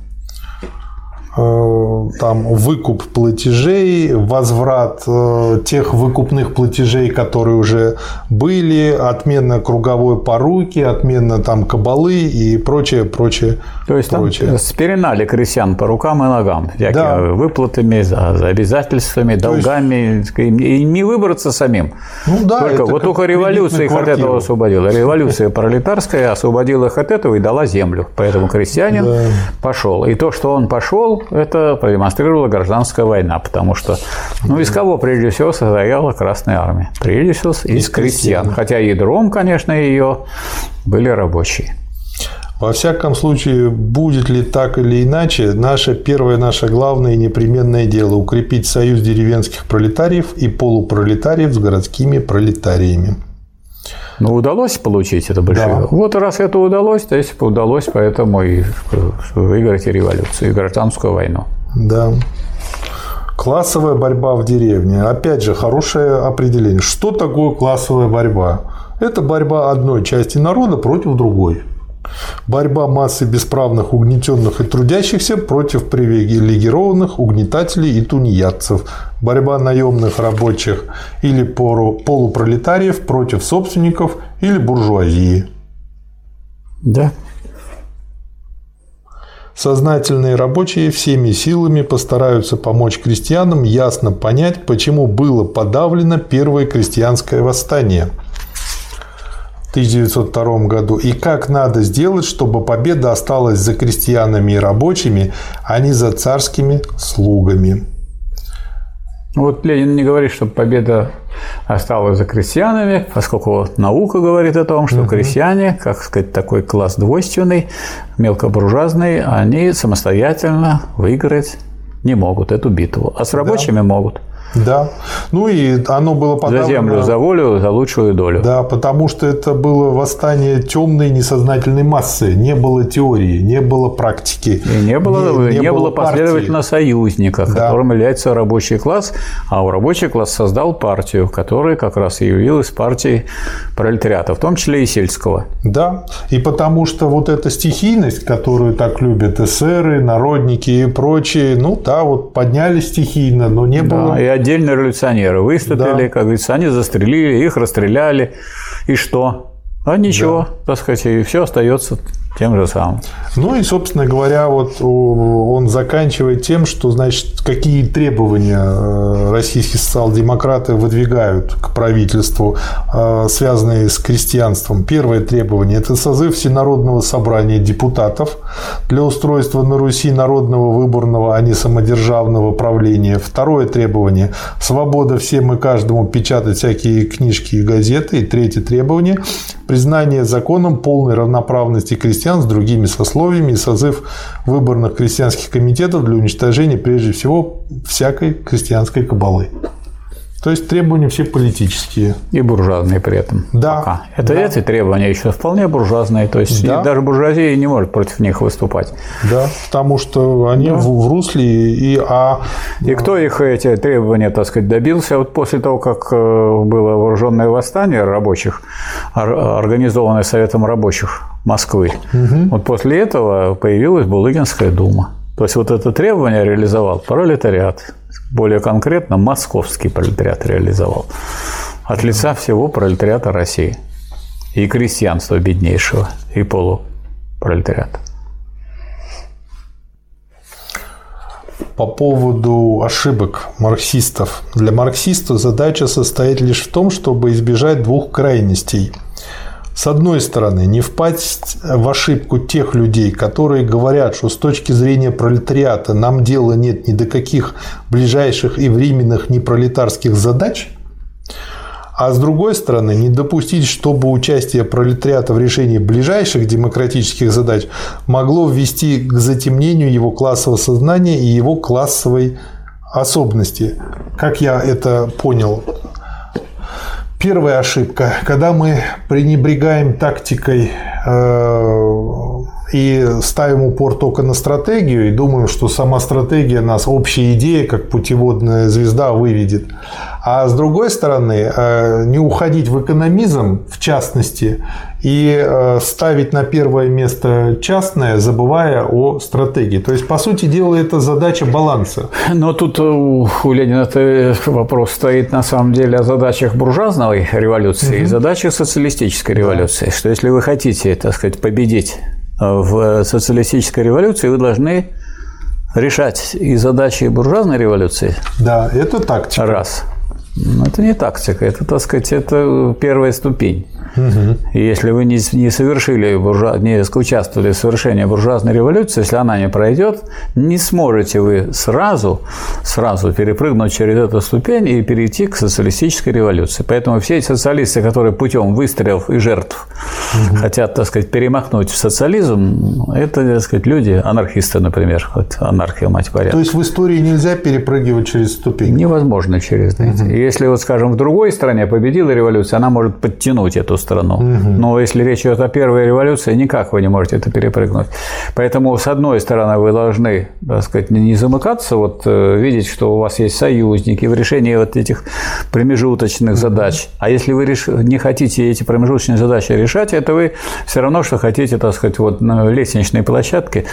Э, там выкуп платежей, возврат э, тех выкупных платежей, которые уже были, отмена круговой поруки, отмена там кабалы и прочее, прочее. То есть прочее. там спеленали крестьян по рукам и ногам, да. выплатами, за, за обязательствами, То долгами, есть... и не выбраться самим. Ну да. Только, вот только революция их от этого освободила. Революция пролетарская освободила их от этого и дала землю. Поэтому крестьянин да. пошел. И то, что он пошел, это продемонстрировала гражданская война, потому что, ну, из кого прежде всего состояла Красная Армия? Прежде всего из, крестьян. Хотя ядром, конечно, ее были рабочие. Во всяком случае, будет ли так или иначе, наше первое, наше главное и непременное дело – укрепить союз деревенских пролетариев и полупролетариев с городскими пролетариями. Ну, удалось получить это большевиков. Да. Вот раз это удалось, то есть удалось поэтому и выиграть и революцию, и гражданскую войну. Да. Классовая борьба в деревне. Опять же, хорошее определение. Что такое классовая борьба? Это борьба одной части народа против другой. Борьба массы бесправных, угнетенных и трудящихся против привилегированных угнетателей и тунеядцев. Борьба наемных рабочих или полупролетариев против собственников или буржуазии. Да. Сознательные рабочие всеми силами постараются помочь крестьянам ясно понять, почему было подавлено первое крестьянское восстание – 1902 году и как надо сделать, чтобы победа осталась за крестьянами и рабочими, а не за царскими слугами. Вот Ленин не говорит, что победа осталась за крестьянами, поскольку вот наука говорит о том, что угу. крестьяне, как сказать, такой класс двойственный, мелкобуржуазный, они самостоятельно выиграть не могут эту битву, а с рабочими да. могут. Да. Ну и оно было подавлено... За землю, за волю, за лучшую долю. Да, потому что это было восстание темной несознательной массы. Не было теории, не было практики. И не было, не, не, не было, было последовательно союзника, да. которым является рабочий класс. А рабочий класс создал партию, которая как раз и явилась партией пролетариата, в том числе и сельского. Да. И потому что вот эта стихийность, которую так любят эсеры, народники и прочие, ну да, вот подняли стихийно, но не да, было... И отдельные революционеры выступили, да. как говорится, они застрелили, их расстреляли. И что? А ничего, да. так сказать, и все остается тем же самым. Ну и, собственно говоря, вот он заканчивает тем, что, значит, какие требования э, российские социал-демократы выдвигают к правительству, э, связанные с крестьянством. Первое требование – это созыв Всенародного собрания депутатов для устройства на Руси народного выборного, а не самодержавного правления. Второе требование – свобода всем и каждому печатать всякие книжки и газеты. И третье требование – признание законом полной равноправности крестьян крестьян с другими сословиями и созыв выборных крестьянских комитетов для уничтожения прежде всего всякой крестьянской кабалы. То есть требования все политические. И буржуазные при этом. Да. Пока. Это да. эти требования еще вполне буржуазные. То есть Да. даже буржуазия не может против них выступать. Да, потому что они в, в русле и а И кто их эти требования, так сказать, добился? Вот после того, как э, было вооруженное восстание рабочих, ор- организованное Советом рабочих Москвы, вот после этого появилась Булыгинская дума. То есть вот это требование реализовал пролетариат, более конкретно московский пролетариат реализовал от лица всего пролетариата России и крестьянства беднейшего и полупролетариата. по поводу ошибок марксистов. Для марксистов задача состоит лишь в том, чтобы избежать двух крайностей. С одной стороны, не впасть в ошибку тех людей, которые говорят, что с точки зрения пролетариата нам дела нет ни до каких ближайших и временных непролетарских задач, а с другой стороны, не допустить, чтобы участие пролетариата в решении ближайших демократических задач могло ввести к затемнению его классового сознания и его классовой особенности. Как я это понял? Первая ошибка, когда мы пренебрегаем тактикой э, и ставим упор только на стратегию и думаем, что сама стратегия нас, общая идея, как путеводная звезда, выведет. А с другой стороны, э, не уходить в экономизм, в частности, и э, ставить на первое место частное, забывая о стратегии. То есть, по сути дела, это задача баланса. Но тут у у Ленина вопрос стоит на самом деле о задачах буржуазной революции и задачах социалистической революции. Что если вы хотите, так сказать, победить в социалистической революции, вы должны решать и задачи буржуазной революции. Да, это тактика. Раз. Но это не тактика, это, так сказать, это первая ступень. И если вы не, не совершили, буржуа, не участвовали в совершении буржуазной революции, если она не пройдет, не сможете вы сразу, сразу перепрыгнуть через эту ступень и перейти к социалистической революции. Поэтому все эти социалисты, которые путем выстрелов и жертв хотят, так сказать, перемахнуть в социализм, это, так сказать, люди, анархисты, например, вот анархия, мать порядка. То есть в истории нельзя перепрыгивать через ступень. Невозможно через эти. Если, вот, скажем, в другой стране победила революция, она может подтянуть эту страну. Но если речь идет о первой революции, никак вы не можете это перепрыгнуть. Поэтому, с одной стороны, вы должны, так сказать, не замыкаться, вот э, видеть, что у вас есть союзники в решении вот этих промежуточных задач. А если вы реш- не хотите эти промежуточные задачи решать, это вы все равно, что хотите, так сказать, вот на лестничной площадке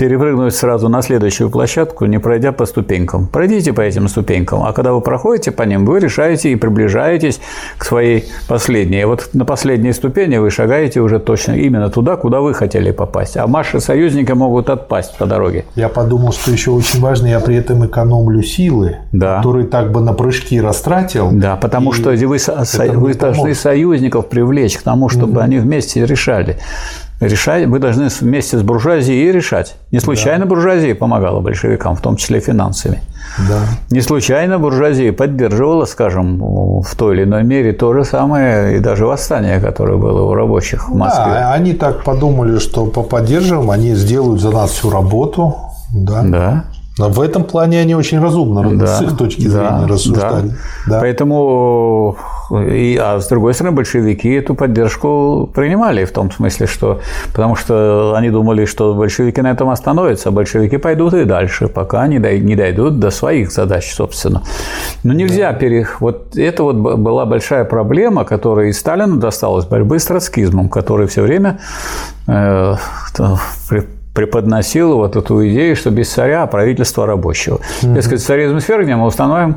перепрыгнуть сразу на следующую площадку, не пройдя по ступенькам. Пройдите по этим ступенькам, а когда вы проходите по ним, вы решаете и приближаетесь к своей последней. И вот на последней ступени вы шагаете уже точно именно туда, куда вы хотели попасть. А ваши союзники могут отпасть по дороге. Я подумал, что еще очень важно, я при этом экономлю силы, Да. которые так бы на прыжки растратил. Да, потому что вы, со- вы должны союзников привлечь к тому, чтобы они вместе решали. Решать, вы должны вместе с буржуазией решать. Не случайно буржуазия помогала большевикам, в том числе финансами. Да. Не случайно буржуазия поддерживала, скажем, в той или иной мере то же самое и даже восстание, которое было у рабочих в Москве. Да, они так подумали, что по- поддерживаем, они сделают за нас всю работу. Да. Да. Но в этом плане они очень разумно Да, с их точки да, зрения рассуждали. да. Да. Поэтому, и, а с другой стороны, большевики эту поддержку принимали в том смысле, что потому что они думали, что большевики на этом остановятся, а большевики пойдут и дальше, пока дой- не дойдут до своих задач, собственно. Но нельзя перех... Вот это вот была большая проблема, которая и Сталину досталась, борьбы с троцкизмом, который все время э, преподносил вот эту идею, что без царя правительство рабочего. Дескать, царизм свергнем, мы установим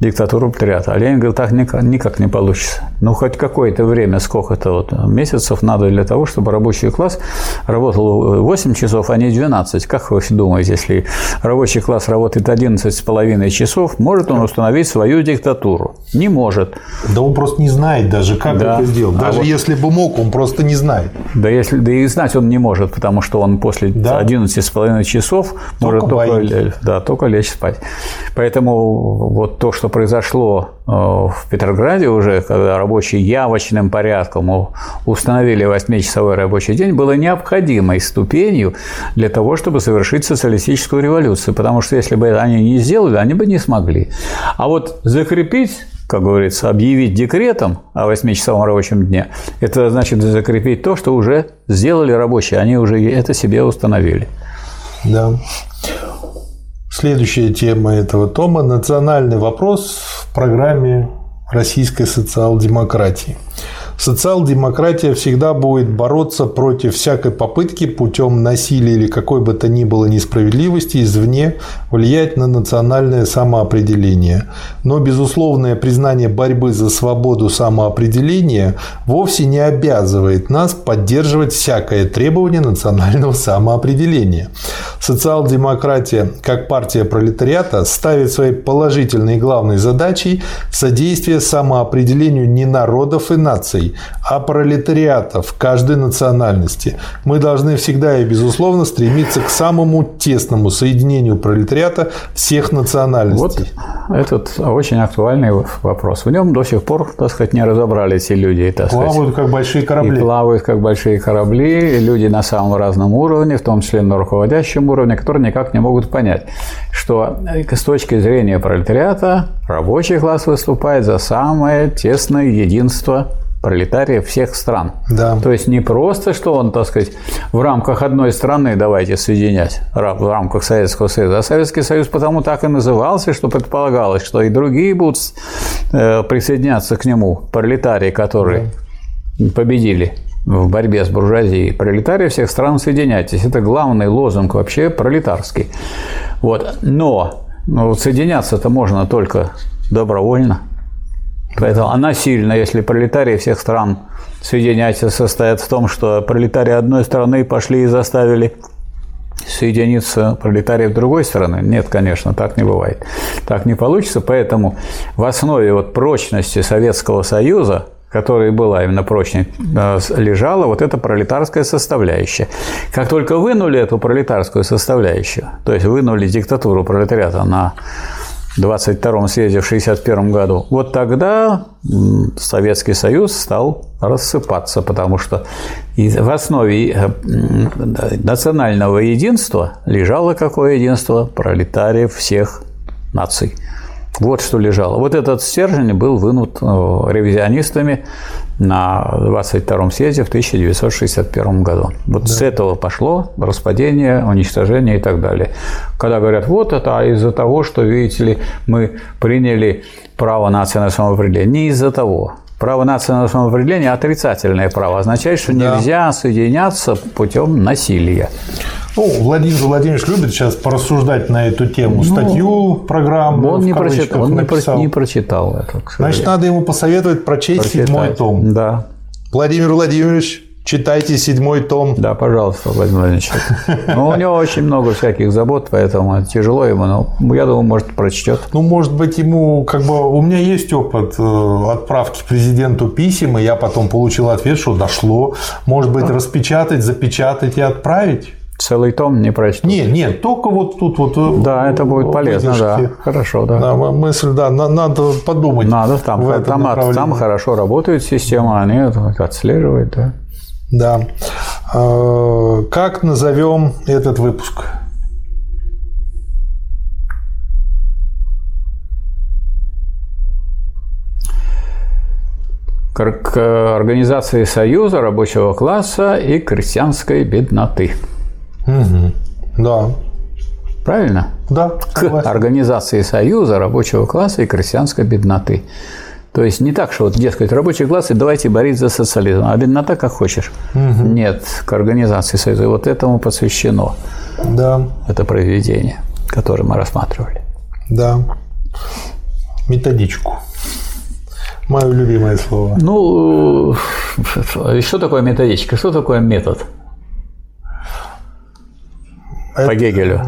диктатуру пролетариата. А Ленин говорил, так никак, никак не получится. Ну, хоть какое-то время, сколько-то вот месяцев надо для того, чтобы рабочий класс работал 8 часов, а не 12. Как вы думаете, если рабочий класс работает 11 с половиной часов, может он установить свою диктатуру? Не может. Да он просто не знает даже, как Да. это сделать. А Даже вот- если бы мог, он просто не знает. Да, если, да и знать он не может, потому что он после Да. 11 с половиной часов Только может только, боится. да, только лечь спать. Поэтому вот то, что что произошло э, в Петрограде уже, когда рабочие явочным порядком установили 8-часовой рабочий день, было необходимой ступенью для того, чтобы совершить социалистическую революцию. Потому что если бы они не сделали, они бы не смогли. А вот закрепить как говорится, объявить декретом о 8-часовом рабочем дне, это значит закрепить то, что уже сделали рабочие, они уже это себе установили. Да. Следующая тема этого тома – национальный вопрос в программе российской социал-демократии. Социал-демократия всегда будет бороться против всякой попытки путем насилия или какой бы то ни было несправедливости извне влиять на национальное самоопределение. Но безусловное признание борьбы за свободу самоопределения вовсе не обязывает нас поддерживать всякое требование национального самоопределения. Социал-демократия, как партия пролетариата, ставит своей положительной главной задачей содействие самоопределению не народов и наций, а пролетариатов каждой национальности. Мы должны всегда и безусловно стремиться к самому тесному соединению пролетариата всех национальностей. Вот этот очень актуальный вопрос. В нем до сих пор, так сказать, не разобрались эти люди. Так плавают сказать. как большие корабли. И плавают как большие корабли, и люди на самом разном уровне, в том числе на руководящем уровне, которые никак не могут понять, что с точки зрения пролетариата рабочий класс выступает за самое тесное единство пролетариев всех стран. Да. То есть не просто, что он, так сказать, в рамках одной страны давайте соединять, в рамках Советского Союза, а Советский Союз потому так и назывался, что предполагалось, что и другие будут э, присоединяться к нему, пролетарии, которые да. победили в борьбе с буржуазией. Пролетарии всех стран соединяйтесь. Это главный лозунг вообще пролетарский. Вот. Но ну, соединяться-то можно только добровольно. Поэтому она сильна, если пролетарии всех стран соединяться состоят в том, что пролетарии одной страны пошли и заставили соединиться пролетариев другой страны. Нет, конечно, так не бывает. Так не получится. Поэтому в основе вот прочности Советского Союза которая была именно прочней, э, лежала вот эта пролетарская составляющая. Как только вынули эту пролетарскую составляющую, то есть вынули диктатуру пролетариата на 22-м съезде в 1961 году, вот тогда Советский Союз стал рассыпаться, потому что в основе э, национального единства лежало какое единство? Пролетариев всех наций. Вот что лежало. Вот этот стержень был вынут э, ревизионистами на 22-м съезде в 1961 году. Вот да. с этого пошло распадение, уничтожение и так далее. Когда говорят, вот это из-за того, что, видите ли, мы приняли право нации на самоопределение. Не из-за того. Право нации на самоопределение – отрицательное право, означает, что да. нельзя соединяться путем насилия. Ну, Владимир Владимирович любит сейчас порассуждать на эту тему. Ну, Статью, программу. Он, не прочитал, он написал. не прочитал это. Значит, надо ему посоветовать прочесть Прочитать. седьмой том. Да. Владимир Владимирович, Читайте седьмой том. Да, пожалуйста, Владимир Владимирович. Ну, у него очень много всяких забот, поэтому тяжело ему, но я думаю, может, прочтет. Ну, может быть, ему как бы... У меня есть опыт э, отправки президенту писем, и я потом получил ответ, что дошло. Может быть, распечатать, запечатать и отправить? Целый том не прочтут. Нет, нет, только вот тут вот. Э, да, это будет полезно, да. Хорошо, да. да. Мысль, да, надо подумать. Надо, там, там, там хорошо работает система, они отслеживают, да. Да. А, как назовем этот выпуск? к организации Союза рабочего класса и крестьянской бедноты. Угу. Да. Правильно? Да. К организации Союза рабочего класса и крестьянской бедноты. То есть не так, что вот, дескать, рабочие классы, давайте борить за социализм, а беднота как хочешь. Угу. Нет, к организации Союза. И вот этому посвящено да. это произведение, которое мы рассматривали. Да. Методичку. Мое любимое слово. Ну, что такое методичка? Что такое метод? Это... По Гегелю.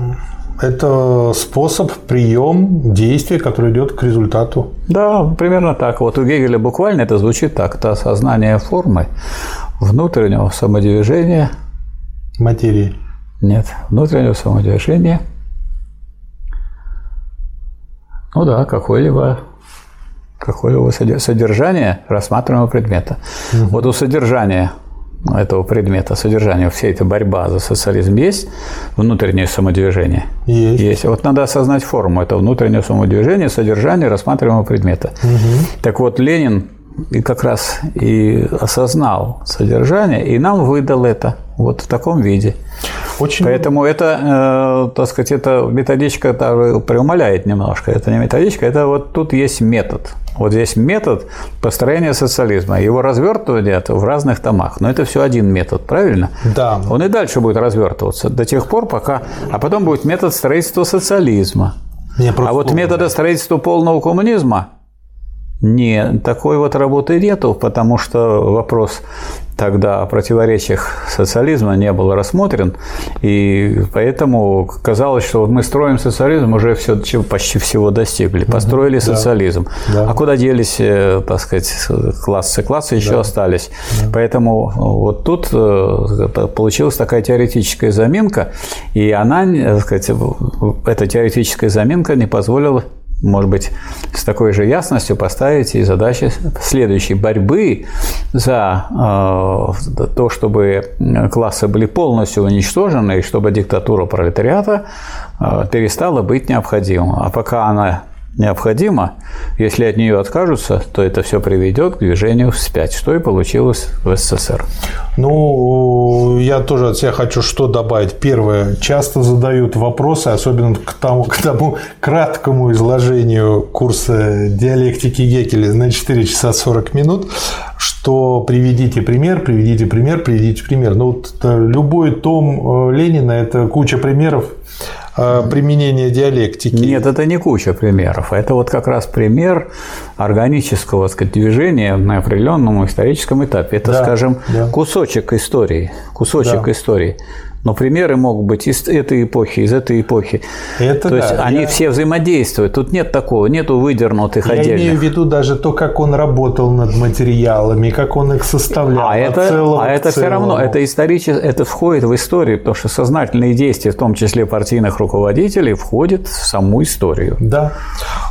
Это способ, прием, действие, который идет к результату. Да, примерно так. Вот у Гегеля буквально это звучит так. Это осознание формы внутреннего самодвижения. Материи. Нет, внутреннего самодвижения. Ну да, какой-либо Какое его содержание рассматриваемого предмета. Угу. Вот у содержания этого предмета, содержания, вся эта борьба за социализм есть внутреннее самодвижение? Есть. Есть. Вот надо осознать форму этого внутреннего самодвижения, содержания рассматриваемого предмета. Угу. Так вот, Ленин и как раз и осознал содержание, и нам выдал это вот в таком виде. Очень Поэтому это, э, так сказать, эта методичка преумоляет немножко. Это не методичка, это вот тут есть метод. Вот здесь метод построения социализма. Его развертывание в разных томах. Но это все один метод, правильно? Да. Он и дальше будет развертываться до тех пор, пока... А потом будет метод строительства социализма. Не, а вот метода строительства полного коммунизма не, такой вот работы нету, потому что вопрос тогда о противоречиях социализма не был рассмотрен, и поэтому казалось, что вот мы строим социализм, уже все, почти всего достигли, построили угу, социализм. Да, А куда делись, э, так сказать, классы? Классы еще да. остались. Да. Поэтому вот тут э, получилась такая теоретическая заминка, и она, так сказать, эта теоретическая заминка не позволила может быть, с такой же ясностью поставить и задачи следующей борьбы за э, то, чтобы классы были полностью уничтожены и чтобы диктатура пролетариата э, перестала быть необходимой. А пока она необходимо. Если от нее откажутся, то это все приведет к движению вспять, что и получилось в СССР. Ну, я тоже от себя хочу что добавить. Первое, часто задают вопросы, особенно к тому, к тому краткому изложению курса диалектики Гекеля на 4 часа 40 минут, что приведите пример, приведите пример, приведите пример. Ну, вот любой том э, Ленина – это куча примеров Э, применения диалектики. Нет, это не куча примеров. Это вот как раз пример органического сказать, движения на определенном историческом этапе. Это, да, скажем, да. кусочек истории. Кусочек да. истории. Но примеры могут быть из этой эпохи, из этой эпохи. Это То да, есть они я... все взаимодействуют. Тут нет такого, нету выдернутых я отдельных. Я имею в виду даже то, как он работал над материалами, как он их составлял. А это, а это все равно, это исторически, это входит в историю, потому что сознательные действия, в том числе партийных руководителей, входят в саму историю. Да.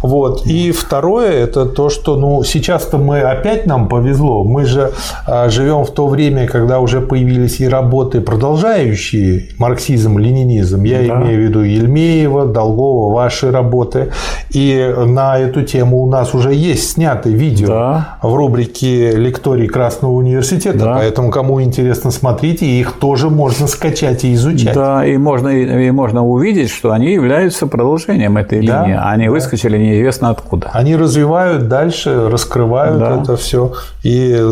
Вот. И второе, это то, что ну, сейчас-то мы опять нам повезло. Мы же а, живем в то время, когда уже появились и работы продолжающие идущие марксизм, ленинизм. Я да. имею в виду Ельмеева, Долгова, ваши работы. И на эту тему у нас уже есть снятое видео да. в рубрике «Лекторий Красного университета». Да. Поэтому, кому интересно, смотрите. Их тоже можно скачать и изучать. Да, и можно, и можно увидеть, что они являются продолжением этой да. линии. Они да. выскочили неизвестно откуда. Они развивают дальше, раскрывают да. это все. И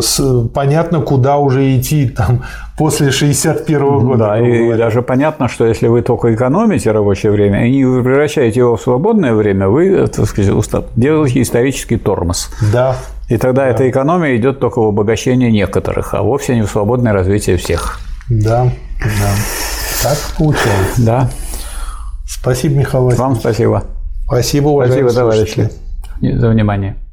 понятно, куда уже идти там после 61 года. Да, и, и даже понятно, что если вы только экономите рабочее время и не превращаете его в свободное время, вы так сказать, делаете исторический тормоз. Да. И тогда да. эта экономия идет только в обогащение некоторых, а вовсе не в свободное развитие всех. Да, да. Так получается. Да. Спасибо, Михаил Васильевич. Вам спасибо. Спасибо, уважаемые Спасибо, товарищи, за внимание.